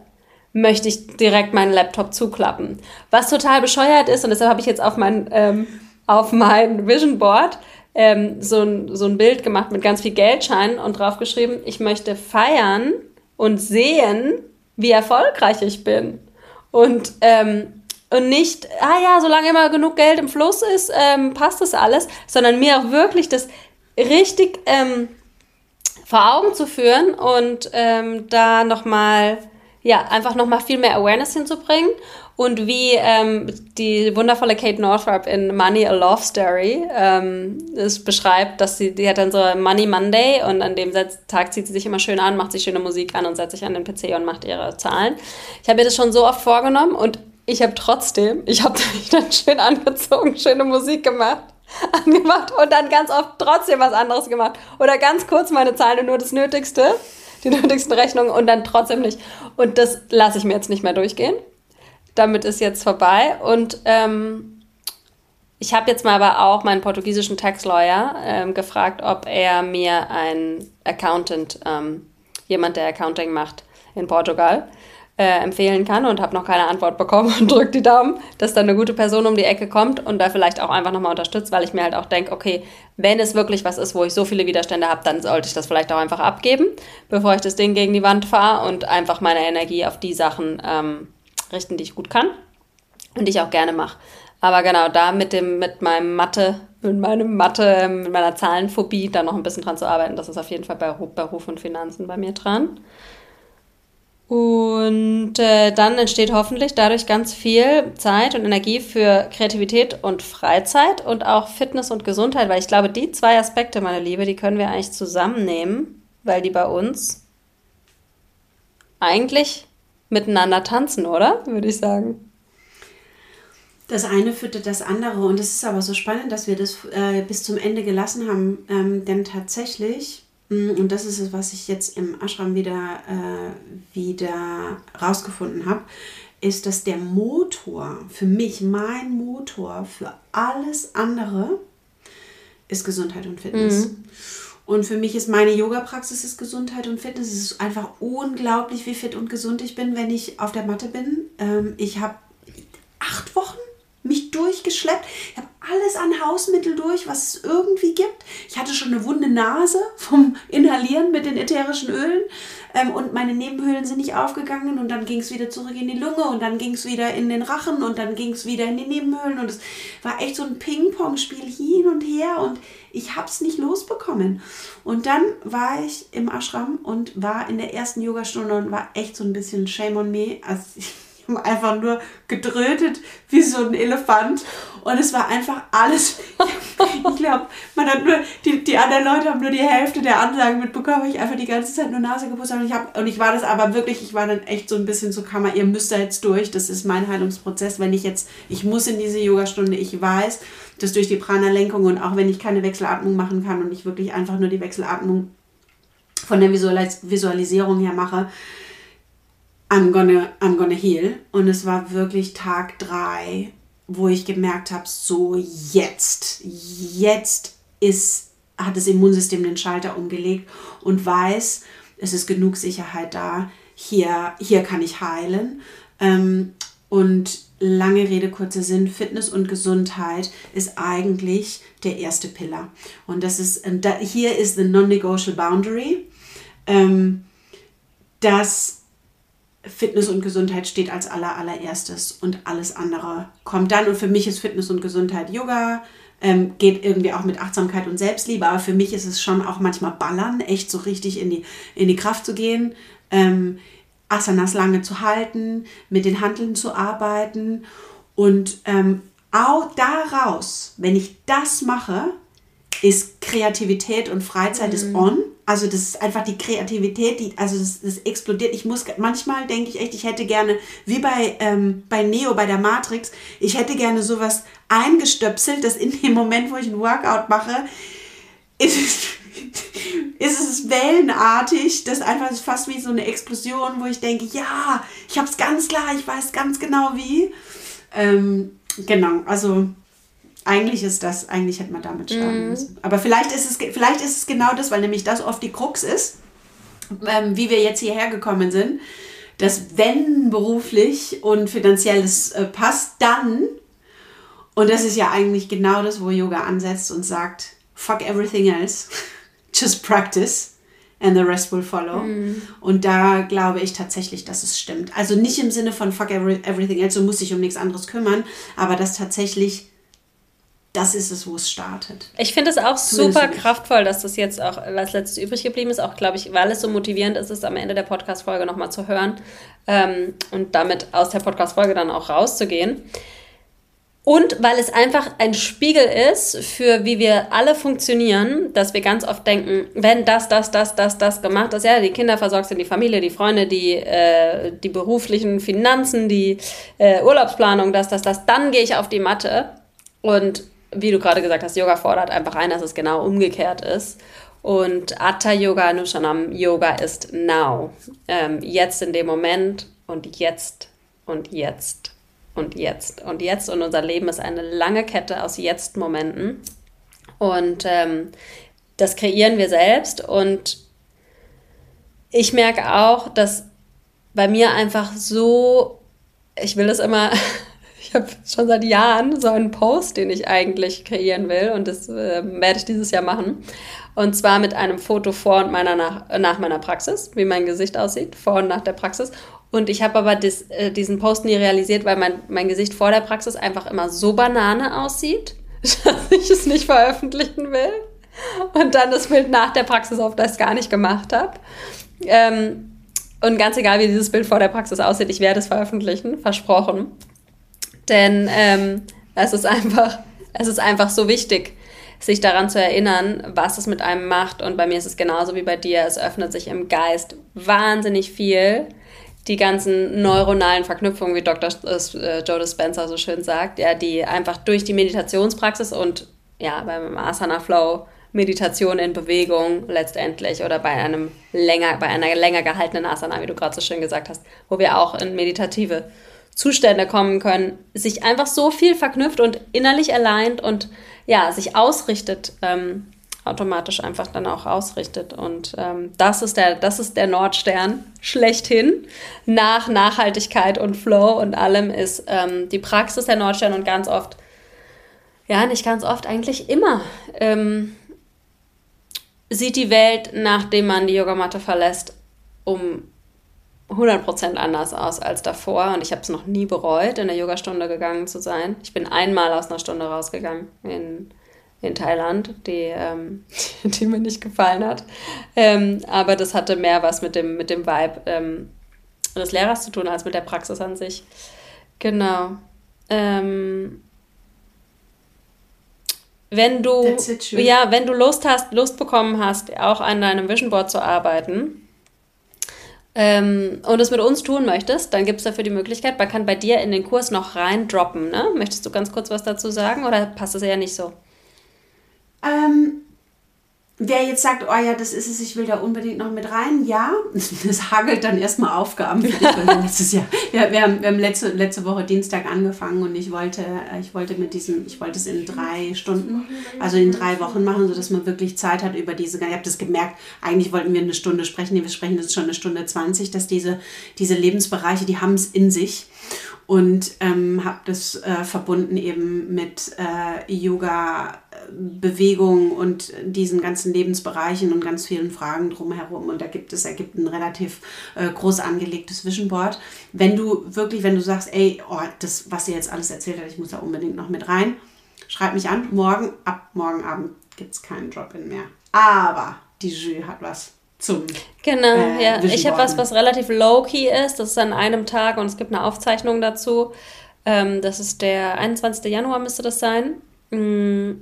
möchte ich direkt meinen Laptop zuklappen. Was total bescheuert ist, und deshalb habe ich jetzt auf mein, ähm, auf mein Vision Board ähm, so, ein, so ein Bild gemacht mit ganz viel Geldscheinen und draufgeschrieben, ich möchte feiern und sehen, wie erfolgreich ich bin. Und, ähm, und nicht, ah ja, solange immer genug Geld im Fluss ist, ähm, passt das alles, sondern mir auch wirklich das richtig ähm, vor Augen zu führen und ähm, da nochmal ja, einfach nochmal viel mehr Awareness hinzubringen und wie ähm, die wundervolle Kate Northrup in Money a Love Story ähm, es beschreibt, dass sie, die hat dann so Money Monday und an dem Tag zieht sie sich immer schön an, macht sich schöne Musik an und setzt sich an den PC und macht ihre Zahlen. Ich habe mir das schon so oft vorgenommen und ich habe trotzdem, ich habe mich dann schön angezogen, schöne Musik gemacht angemacht und dann ganz oft trotzdem was anderes gemacht. Oder ganz kurz meine Zahlen und nur das Nötigste die nötigsten Rechnungen und dann trotzdem nicht. Und das lasse ich mir jetzt nicht mehr durchgehen. Damit ist jetzt vorbei. Und ähm, ich habe jetzt mal aber auch meinen portugiesischen Tax-Lawyer ähm, gefragt, ob er mir ein Accountant, ähm, jemand, der Accounting macht in Portugal, äh, empfehlen kann und habe noch keine Antwort bekommen und drücke die Daumen, dass da eine gute Person um die Ecke kommt und da vielleicht auch einfach nochmal unterstützt, weil ich mir halt auch denke, okay, wenn es wirklich was ist, wo ich so viele Widerstände habe, dann sollte ich das vielleicht auch einfach abgeben, bevor ich das Ding gegen die Wand fahre und einfach meine Energie auf die Sachen ähm, richten, die ich gut kann und die ich auch gerne mache. Aber genau, da mit dem, mit meinem Mathe, mit meinem Mathe, mit meiner Zahlenphobie da noch ein bisschen dran zu arbeiten, das ist auf jeden Fall bei Beruf und Finanzen bei mir dran. Und äh, dann entsteht hoffentlich dadurch ganz viel Zeit und Energie für Kreativität und Freizeit und auch Fitness und Gesundheit, weil ich glaube, die zwei Aspekte, meine Liebe, die können wir eigentlich zusammennehmen, weil die bei uns eigentlich miteinander tanzen, oder? Würde ich sagen. Das eine führte das andere und es ist aber so spannend, dass wir das äh, bis zum Ende gelassen haben, ähm, denn tatsächlich und das ist es, was ich jetzt im Ashram wieder, äh, wieder rausgefunden habe, ist, dass der Motor, für mich, mein Motor für alles andere, ist Gesundheit und Fitness. Mhm. Und für mich ist meine Yoga-Praxis ist Gesundheit und Fitness. Es ist einfach unglaublich, wie fit und gesund ich bin, wenn ich auf der Matte bin. Ähm, ich habe acht Wochen mich durchgeschleppt. Ich habe alles an Hausmittel durch, was es irgendwie gibt. Ich hatte schon eine wunde Nase vom Inhalieren mit den ätherischen Ölen ähm, und meine Nebenhöhlen sind nicht aufgegangen und dann ging es wieder zurück in die Lunge und dann ging es wieder in den Rachen und dann ging es wieder in die Nebenhöhlen und es war echt so ein Ping-Pong-Spiel hin und her und ich habe es nicht losbekommen. Und dann war ich im Ashram und war in der ersten Yogastunde und war echt so ein bisschen Shame on me. Also einfach nur gedrötet wie so ein Elefant. Und es war einfach alles. ich glaube, man hat nur, die, die anderen Leute haben nur die Hälfte der Ansagen mitbekommen, weil ich einfach die ganze Zeit nur Nase gepustet habe. Und ich, hab, und ich war das aber wirklich, ich war dann echt so ein bisschen so, Kammer, ihr müsst da jetzt durch. Das ist mein Heilungsprozess. Wenn ich jetzt, ich muss in diese Yogastunde, ich weiß, dass durch die Prana-Lenkung und auch wenn ich keine Wechselatmung machen kann und ich wirklich einfach nur die Wechselatmung von der Visualis Visualisierung her mache, I'm gonna, I'm gonna heal. Und es war wirklich Tag drei, wo ich gemerkt habe, so jetzt, jetzt ist, hat das Immunsystem den Schalter umgelegt und weiß, es ist genug Sicherheit da, hier, hier kann ich heilen. Ähm, und lange Rede, kurzer Sinn, Fitness und Gesundheit ist eigentlich der erste Pillar. Und das ist, hier ist the non-negotiable boundary. Ähm, dass Fitness und Gesundheit steht als aller, allererstes und alles andere kommt dann. Und für mich ist Fitness und Gesundheit Yoga, ähm, geht irgendwie auch mit Achtsamkeit und Selbstliebe, aber für mich ist es schon auch manchmal Ballern, echt so richtig in die, in die Kraft zu gehen, ähm, Asanas lange zu halten, mit den Handeln zu arbeiten und ähm, auch daraus, wenn ich das mache, ist Kreativität und Freizeit mhm. ist on. Also das ist einfach die Kreativität, die, also das, das explodiert. Ich muss manchmal denke ich echt, ich hätte gerne, wie bei, ähm, bei Neo, bei der Matrix, ich hätte gerne sowas eingestöpselt, dass in dem Moment, wo ich ein Workout mache, ist es, ist es wellenartig, das einfach fast wie so eine Explosion, wo ich denke, ja, ich habe es ganz klar, ich weiß ganz genau wie. Ähm, genau, also eigentlich ist das, eigentlich hätte man damit starten mhm. müssen. Aber vielleicht ist, es, vielleicht ist es genau das, weil nämlich das oft die Krux ist, ähm, wie wir jetzt hierher gekommen sind, dass wenn beruflich und finanzielles äh, passt, dann, und das ist ja eigentlich genau das, wo Yoga ansetzt und sagt, fuck everything else, just practice and the rest will follow. Mhm. Und da glaube ich tatsächlich, dass es stimmt. Also nicht im Sinne von fuck every, everything else, du musst dich um nichts anderes kümmern, aber dass tatsächlich das ist es, wo es startet. Ich finde es auch super kraftvoll, dass das jetzt auch als letztes übrig geblieben ist. Auch, glaube ich, weil es so motivierend ist, es am Ende der Podcast-Folge nochmal zu hören ähm, und damit aus der Podcast-Folge dann auch rauszugehen. Und weil es einfach ein Spiegel ist für wie wir alle funktionieren, dass wir ganz oft denken, wenn das, das, das, das, das gemacht ist, ja, die Kinder versorgt sind, die Familie, die Freunde, die, äh, die beruflichen Finanzen, die äh, Urlaubsplanung, das, das, das, dann gehe ich auf die Matte. Und wie du gerade gesagt hast, Yoga fordert einfach ein, dass es genau umgekehrt ist. Und Atta Yoga, Nushanam Yoga ist now. Ähm, jetzt in dem Moment und jetzt und jetzt und jetzt und jetzt. Und unser Leben ist eine lange Kette aus Jetzt-Momenten. Und ähm, das kreieren wir selbst. Und ich merke auch, dass bei mir einfach so, ich will das immer ich habe schon seit Jahren so einen Post, den ich eigentlich kreieren will und das äh, werde ich dieses Jahr machen. Und zwar mit einem Foto vor und meiner nach, nach meiner Praxis, wie mein Gesicht aussieht, vor und nach der Praxis. Und ich habe aber dis, äh, diesen Post nie realisiert, weil mein, mein Gesicht vor der Praxis einfach immer so Banane aussieht, dass ich es nicht veröffentlichen will. Und dann das Bild nach der Praxis, auf das ich gar nicht gemacht habe. Ähm, und ganz egal, wie dieses Bild vor der Praxis aussieht, ich werde es veröffentlichen, versprochen. Denn ähm, es, ist einfach, es ist einfach so wichtig, sich daran zu erinnern, was es mit einem macht. Und bei mir ist es genauso wie bei dir. Es öffnet sich im Geist wahnsinnig viel. Die ganzen neuronalen Verknüpfungen, wie Dr. Äh, Joe Dispenza so schön sagt, ja, die einfach durch die Meditationspraxis und ja, beim Asana Flow Meditation in Bewegung letztendlich oder bei einem länger, bei einer länger gehaltenen Asana, wie du gerade so schön gesagt hast, wo wir auch in meditative Zustände kommen können, sich einfach so viel verknüpft und innerlich allein und ja, sich ausrichtet, ähm, automatisch einfach dann auch ausrichtet. Und ähm, das, ist der, das ist der Nordstern schlechthin. Nach Nachhaltigkeit und Flow und allem ist ähm, die Praxis der Nordstern und ganz oft, ja, nicht ganz oft, eigentlich immer, ähm, sieht die Welt, nachdem man die Yogamatte verlässt, um 100% anders aus als davor und ich habe es noch nie bereut, in der Yogastunde gegangen zu sein. Ich bin einmal aus einer Stunde rausgegangen in, in Thailand, die, ähm, die mir nicht gefallen hat. Ähm, aber das hatte mehr was mit dem, mit dem Vibe ähm, des Lehrers zu tun, als mit der Praxis an sich. Genau. Ähm, wenn du, ja, wenn du Lust hast, Lust bekommen hast, auch an deinem Vision Board zu arbeiten, ähm, und es mit uns tun möchtest, dann gibt es dafür die Möglichkeit, man kann bei dir in den Kurs noch rein droppen. Ne? Möchtest du ganz kurz was dazu sagen oder passt das eher nicht so? Ähm, Wer jetzt sagt, oh ja, das ist es, ich will da unbedingt noch mit rein, ja, das hagelt dann erstmal Aufgaben für dich. letztes Jahr. Wir, wir, haben, wir haben letzte, letzte Woche Dienstag angefangen und ich wollte, ich wollte mit diesem, ich wollte es in drei Stunden, also in drei Wochen machen, sodass man wirklich Zeit hat über diese, ich habe das gemerkt, eigentlich wollten wir eine Stunde sprechen, wir sprechen jetzt schon eine Stunde 20, dass diese, diese Lebensbereiche, die haben es in sich. Und ähm, habe das äh, verbunden eben mit äh, Yoga, Bewegung und diesen ganzen Lebensbereichen und ganz vielen Fragen drumherum. Und da gibt es, ergibt ein relativ äh, groß angelegtes Vision Board. Wenn du wirklich, wenn du sagst, ey, oh, das, was ihr jetzt alles erzählt hat, ich muss da unbedingt noch mit rein, schreib mich an. Morgen, ab morgen Abend gibt es keinen Drop-In mehr. Aber die Jury hat was zum. Genau, äh, ja. Ich habe was, was relativ low-key ist. Das ist an einem Tag und es gibt eine Aufzeichnung dazu. Ähm, das ist der 21. Januar, müsste das sein. Mm,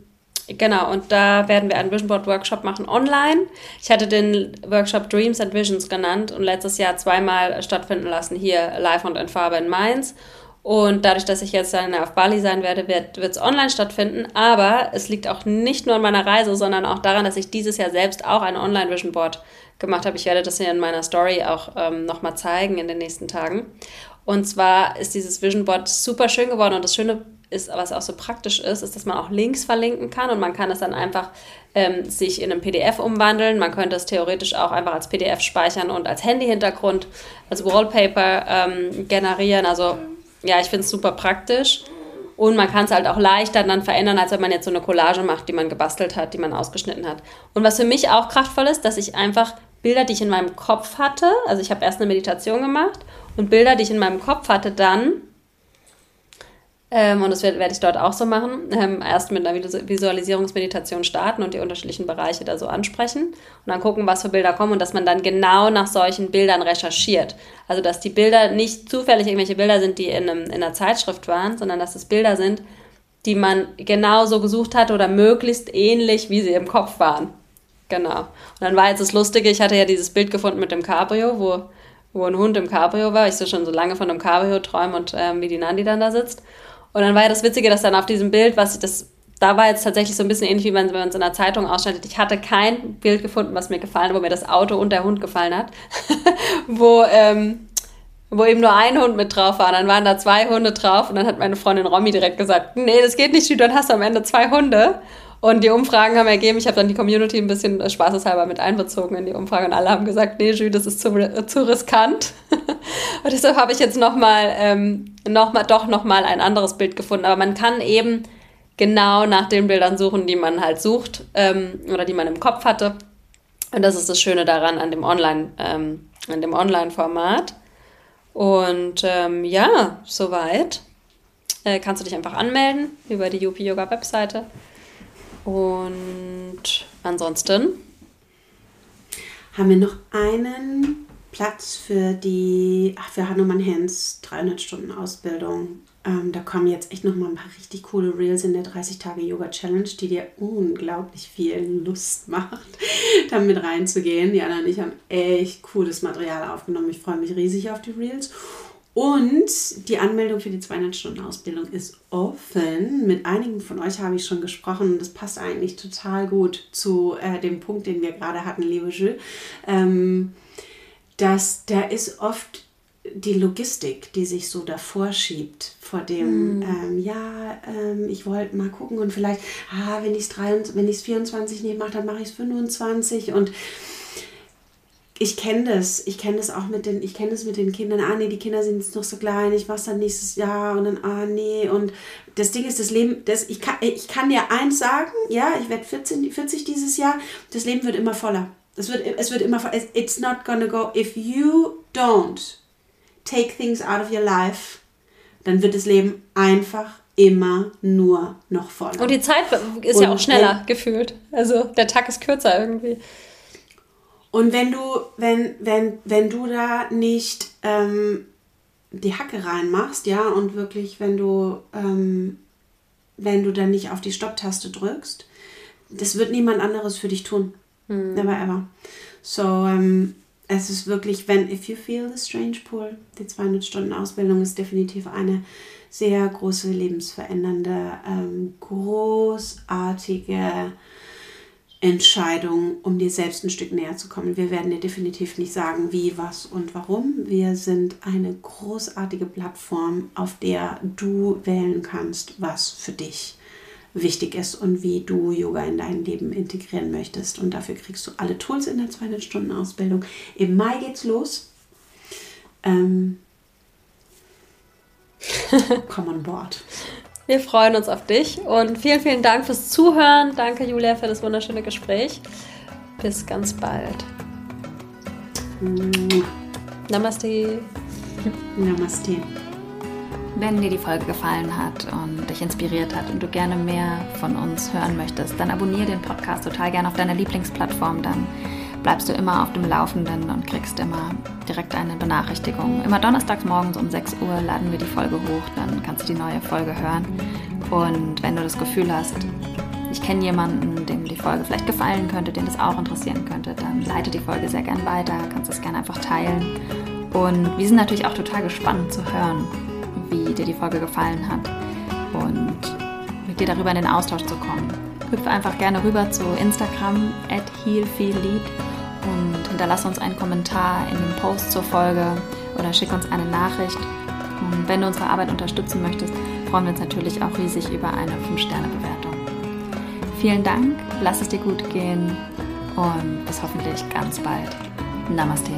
genau, und da werden wir einen Vision Board Workshop machen online. Ich hatte den Workshop Dreams and Visions genannt und letztes Jahr zweimal stattfinden lassen, hier live und in Farbe in Mainz. Und dadurch, dass ich jetzt dann auf Bali sein werde, wird es online stattfinden. Aber es liegt auch nicht nur an meiner Reise, sondern auch daran, dass ich dieses Jahr selbst auch ein Online-Vision Board gemacht habe. Ich werde das hier in meiner Story auch ähm, nochmal zeigen in den nächsten Tagen. Und zwar ist dieses Vision Board super schön geworden und das Schöne ist, was auch so praktisch ist, ist, dass man auch Links verlinken kann und man kann es dann einfach ähm, sich in einem PDF umwandeln. Man könnte es theoretisch auch einfach als PDF speichern und als Handy-Hintergrund, als Wallpaper ähm, generieren. Also ja, ich finde es super praktisch. Und man kann es halt auch leichter dann verändern, als wenn man jetzt so eine Collage macht, die man gebastelt hat, die man ausgeschnitten hat. Und was für mich auch kraftvoll ist, dass ich einfach Bilder, die ich in meinem Kopf hatte, also ich habe erst eine Meditation gemacht und Bilder, die ich in meinem Kopf hatte, dann, ähm, und das werde werd ich dort auch so machen, ähm, erst mit einer Visualisierungsmeditation starten und die unterschiedlichen Bereiche da so ansprechen und dann gucken, was für Bilder kommen und dass man dann genau nach solchen Bildern recherchiert. Also, dass die Bilder nicht zufällig irgendwelche Bilder sind, die in, einem, in einer Zeitschrift waren, sondern dass es Bilder sind, die man genauso gesucht hat oder möglichst ähnlich, wie sie im Kopf waren. Genau. Und dann war jetzt das Lustige, ich hatte ja dieses Bild gefunden mit dem Cabrio, wo, wo ein Hund im Cabrio war. Ich so schon so lange von einem Cabrio träume und ähm, wie die Nandi dann da sitzt. Und dann war ja das Witzige, dass dann auf diesem Bild, was ich das, da war jetzt tatsächlich so ein bisschen ähnlich, wie wenn man es in der Zeitung ausschneidet. Ich hatte kein Bild gefunden, was mir gefallen hat, wo mir das Auto und der Hund gefallen hat. wo, ähm, wo eben nur ein Hund mit drauf war. Dann waren da zwei Hunde drauf und dann hat meine Freundin Romy direkt gesagt, nee, das geht nicht, dann hast du am Ende zwei Hunde. Und die Umfragen haben ergeben, ich habe dann die Community ein bisschen spaßeshalber mit einbezogen in die Umfrage und alle haben gesagt, nee, Jules, das ist zu, zu riskant. und deshalb habe ich jetzt nochmal, ähm, noch doch nochmal ein anderes Bild gefunden. Aber man kann eben genau nach den Bildern suchen, die man halt sucht ähm, oder die man im Kopf hatte. Und das ist das Schöne daran an dem Online, ähm, an dem Online-Format. Und ähm, ja, soweit. Äh, kannst du dich einfach anmelden über die Yupi Yoga Webseite. Und ansonsten haben wir noch einen Platz für die ach, für Hanuman Hands 300 Stunden Ausbildung. Ähm, da kommen jetzt echt noch mal ein paar richtig coole Reels in der 30 Tage Yoga Challenge, die dir unglaublich viel Lust macht, damit reinzugehen. Die Anna und ich haben echt cooles Material aufgenommen. Ich freue mich riesig auf die Reels. Und die Anmeldung für die 200-Stunden-Ausbildung ist offen. Mit einigen von euch habe ich schon gesprochen. Das passt eigentlich total gut zu äh, dem Punkt, den wir gerade hatten, liebe Jules. Ähm, dass da ist oft die Logistik, die sich so davor schiebt, vor dem, mm. ähm, ja, ähm, ich wollte mal gucken und vielleicht, ah, wenn ich es 24 nicht mache, dann mache ich es 25 und ich kenne das. Ich kenne das auch mit den, ich kenne das mit den Kindern. Ah, nee, die Kinder sind jetzt noch so klein, ich mach's dann nächstes Jahr und dann, ah, nee. Und das Ding ist, das Leben, das, ich, kann, ich kann dir eins sagen, ja, ich werde 40 dieses Jahr, das Leben wird immer voller. Es wird, es wird immer voller. It's not gonna go. If you don't take things out of your life, dann wird das Leben einfach immer nur noch voller. Und die Zeit ist und ja auch schneller gefühlt. Also der Tag ist kürzer irgendwie. Und wenn du, wenn, wenn, wenn du da nicht ähm, die Hacke reinmachst, ja, und wirklich, wenn du, ähm, wenn du dann nicht auf die Stopptaste drückst, das wird niemand anderes für dich tun. Mhm. Never ever. So, ähm, es ist wirklich, wenn, if you feel the strange pull, die 200 Stunden Ausbildung ist definitiv eine sehr große, lebensverändernde, ähm, großartige Entscheidung, um dir selbst ein Stück näher zu kommen. Wir werden dir definitiv nicht sagen, wie, was und warum. Wir sind eine großartige Plattform, auf der du wählen kannst, was für dich wichtig ist und wie du Yoga in dein Leben integrieren möchtest. Und dafür kriegst du alle Tools in der 200 Stunden Ausbildung. Im Mai geht's los. Ähm, Komm on board. Wir freuen uns auf dich und vielen, vielen Dank fürs Zuhören. Danke, Julia, für das wunderschöne Gespräch. Bis ganz bald. Namaste. Namaste. Wenn dir die Folge gefallen hat und dich inspiriert hat und du gerne mehr von uns hören möchtest, dann abonniere den Podcast total gerne auf deiner Lieblingsplattform. Dann bleibst du immer auf dem Laufenden und kriegst immer direkt eine Benachrichtigung. Immer donnerstags morgens um 6 Uhr laden wir die Folge hoch, dann kannst du die neue Folge hören. Und wenn du das Gefühl hast, ich kenne jemanden, dem die Folge vielleicht gefallen könnte, den das auch interessieren könnte, dann leite die Folge sehr gern weiter, kannst es gerne einfach teilen. Und wir sind natürlich auch total gespannt zu hören, wie dir die Folge gefallen hat und mit dir darüber in den Austausch zu kommen. Hüpf einfach gerne rüber zu Instagram at healfeellead und hinterlass uns einen Kommentar in dem Post zur Folge oder schick uns eine Nachricht. Und wenn du unsere Arbeit unterstützen möchtest, freuen wir uns natürlich auch riesig über eine 5-Sterne-Bewertung. Vielen Dank, lass es dir gut gehen und bis hoffentlich ganz bald. Namaste.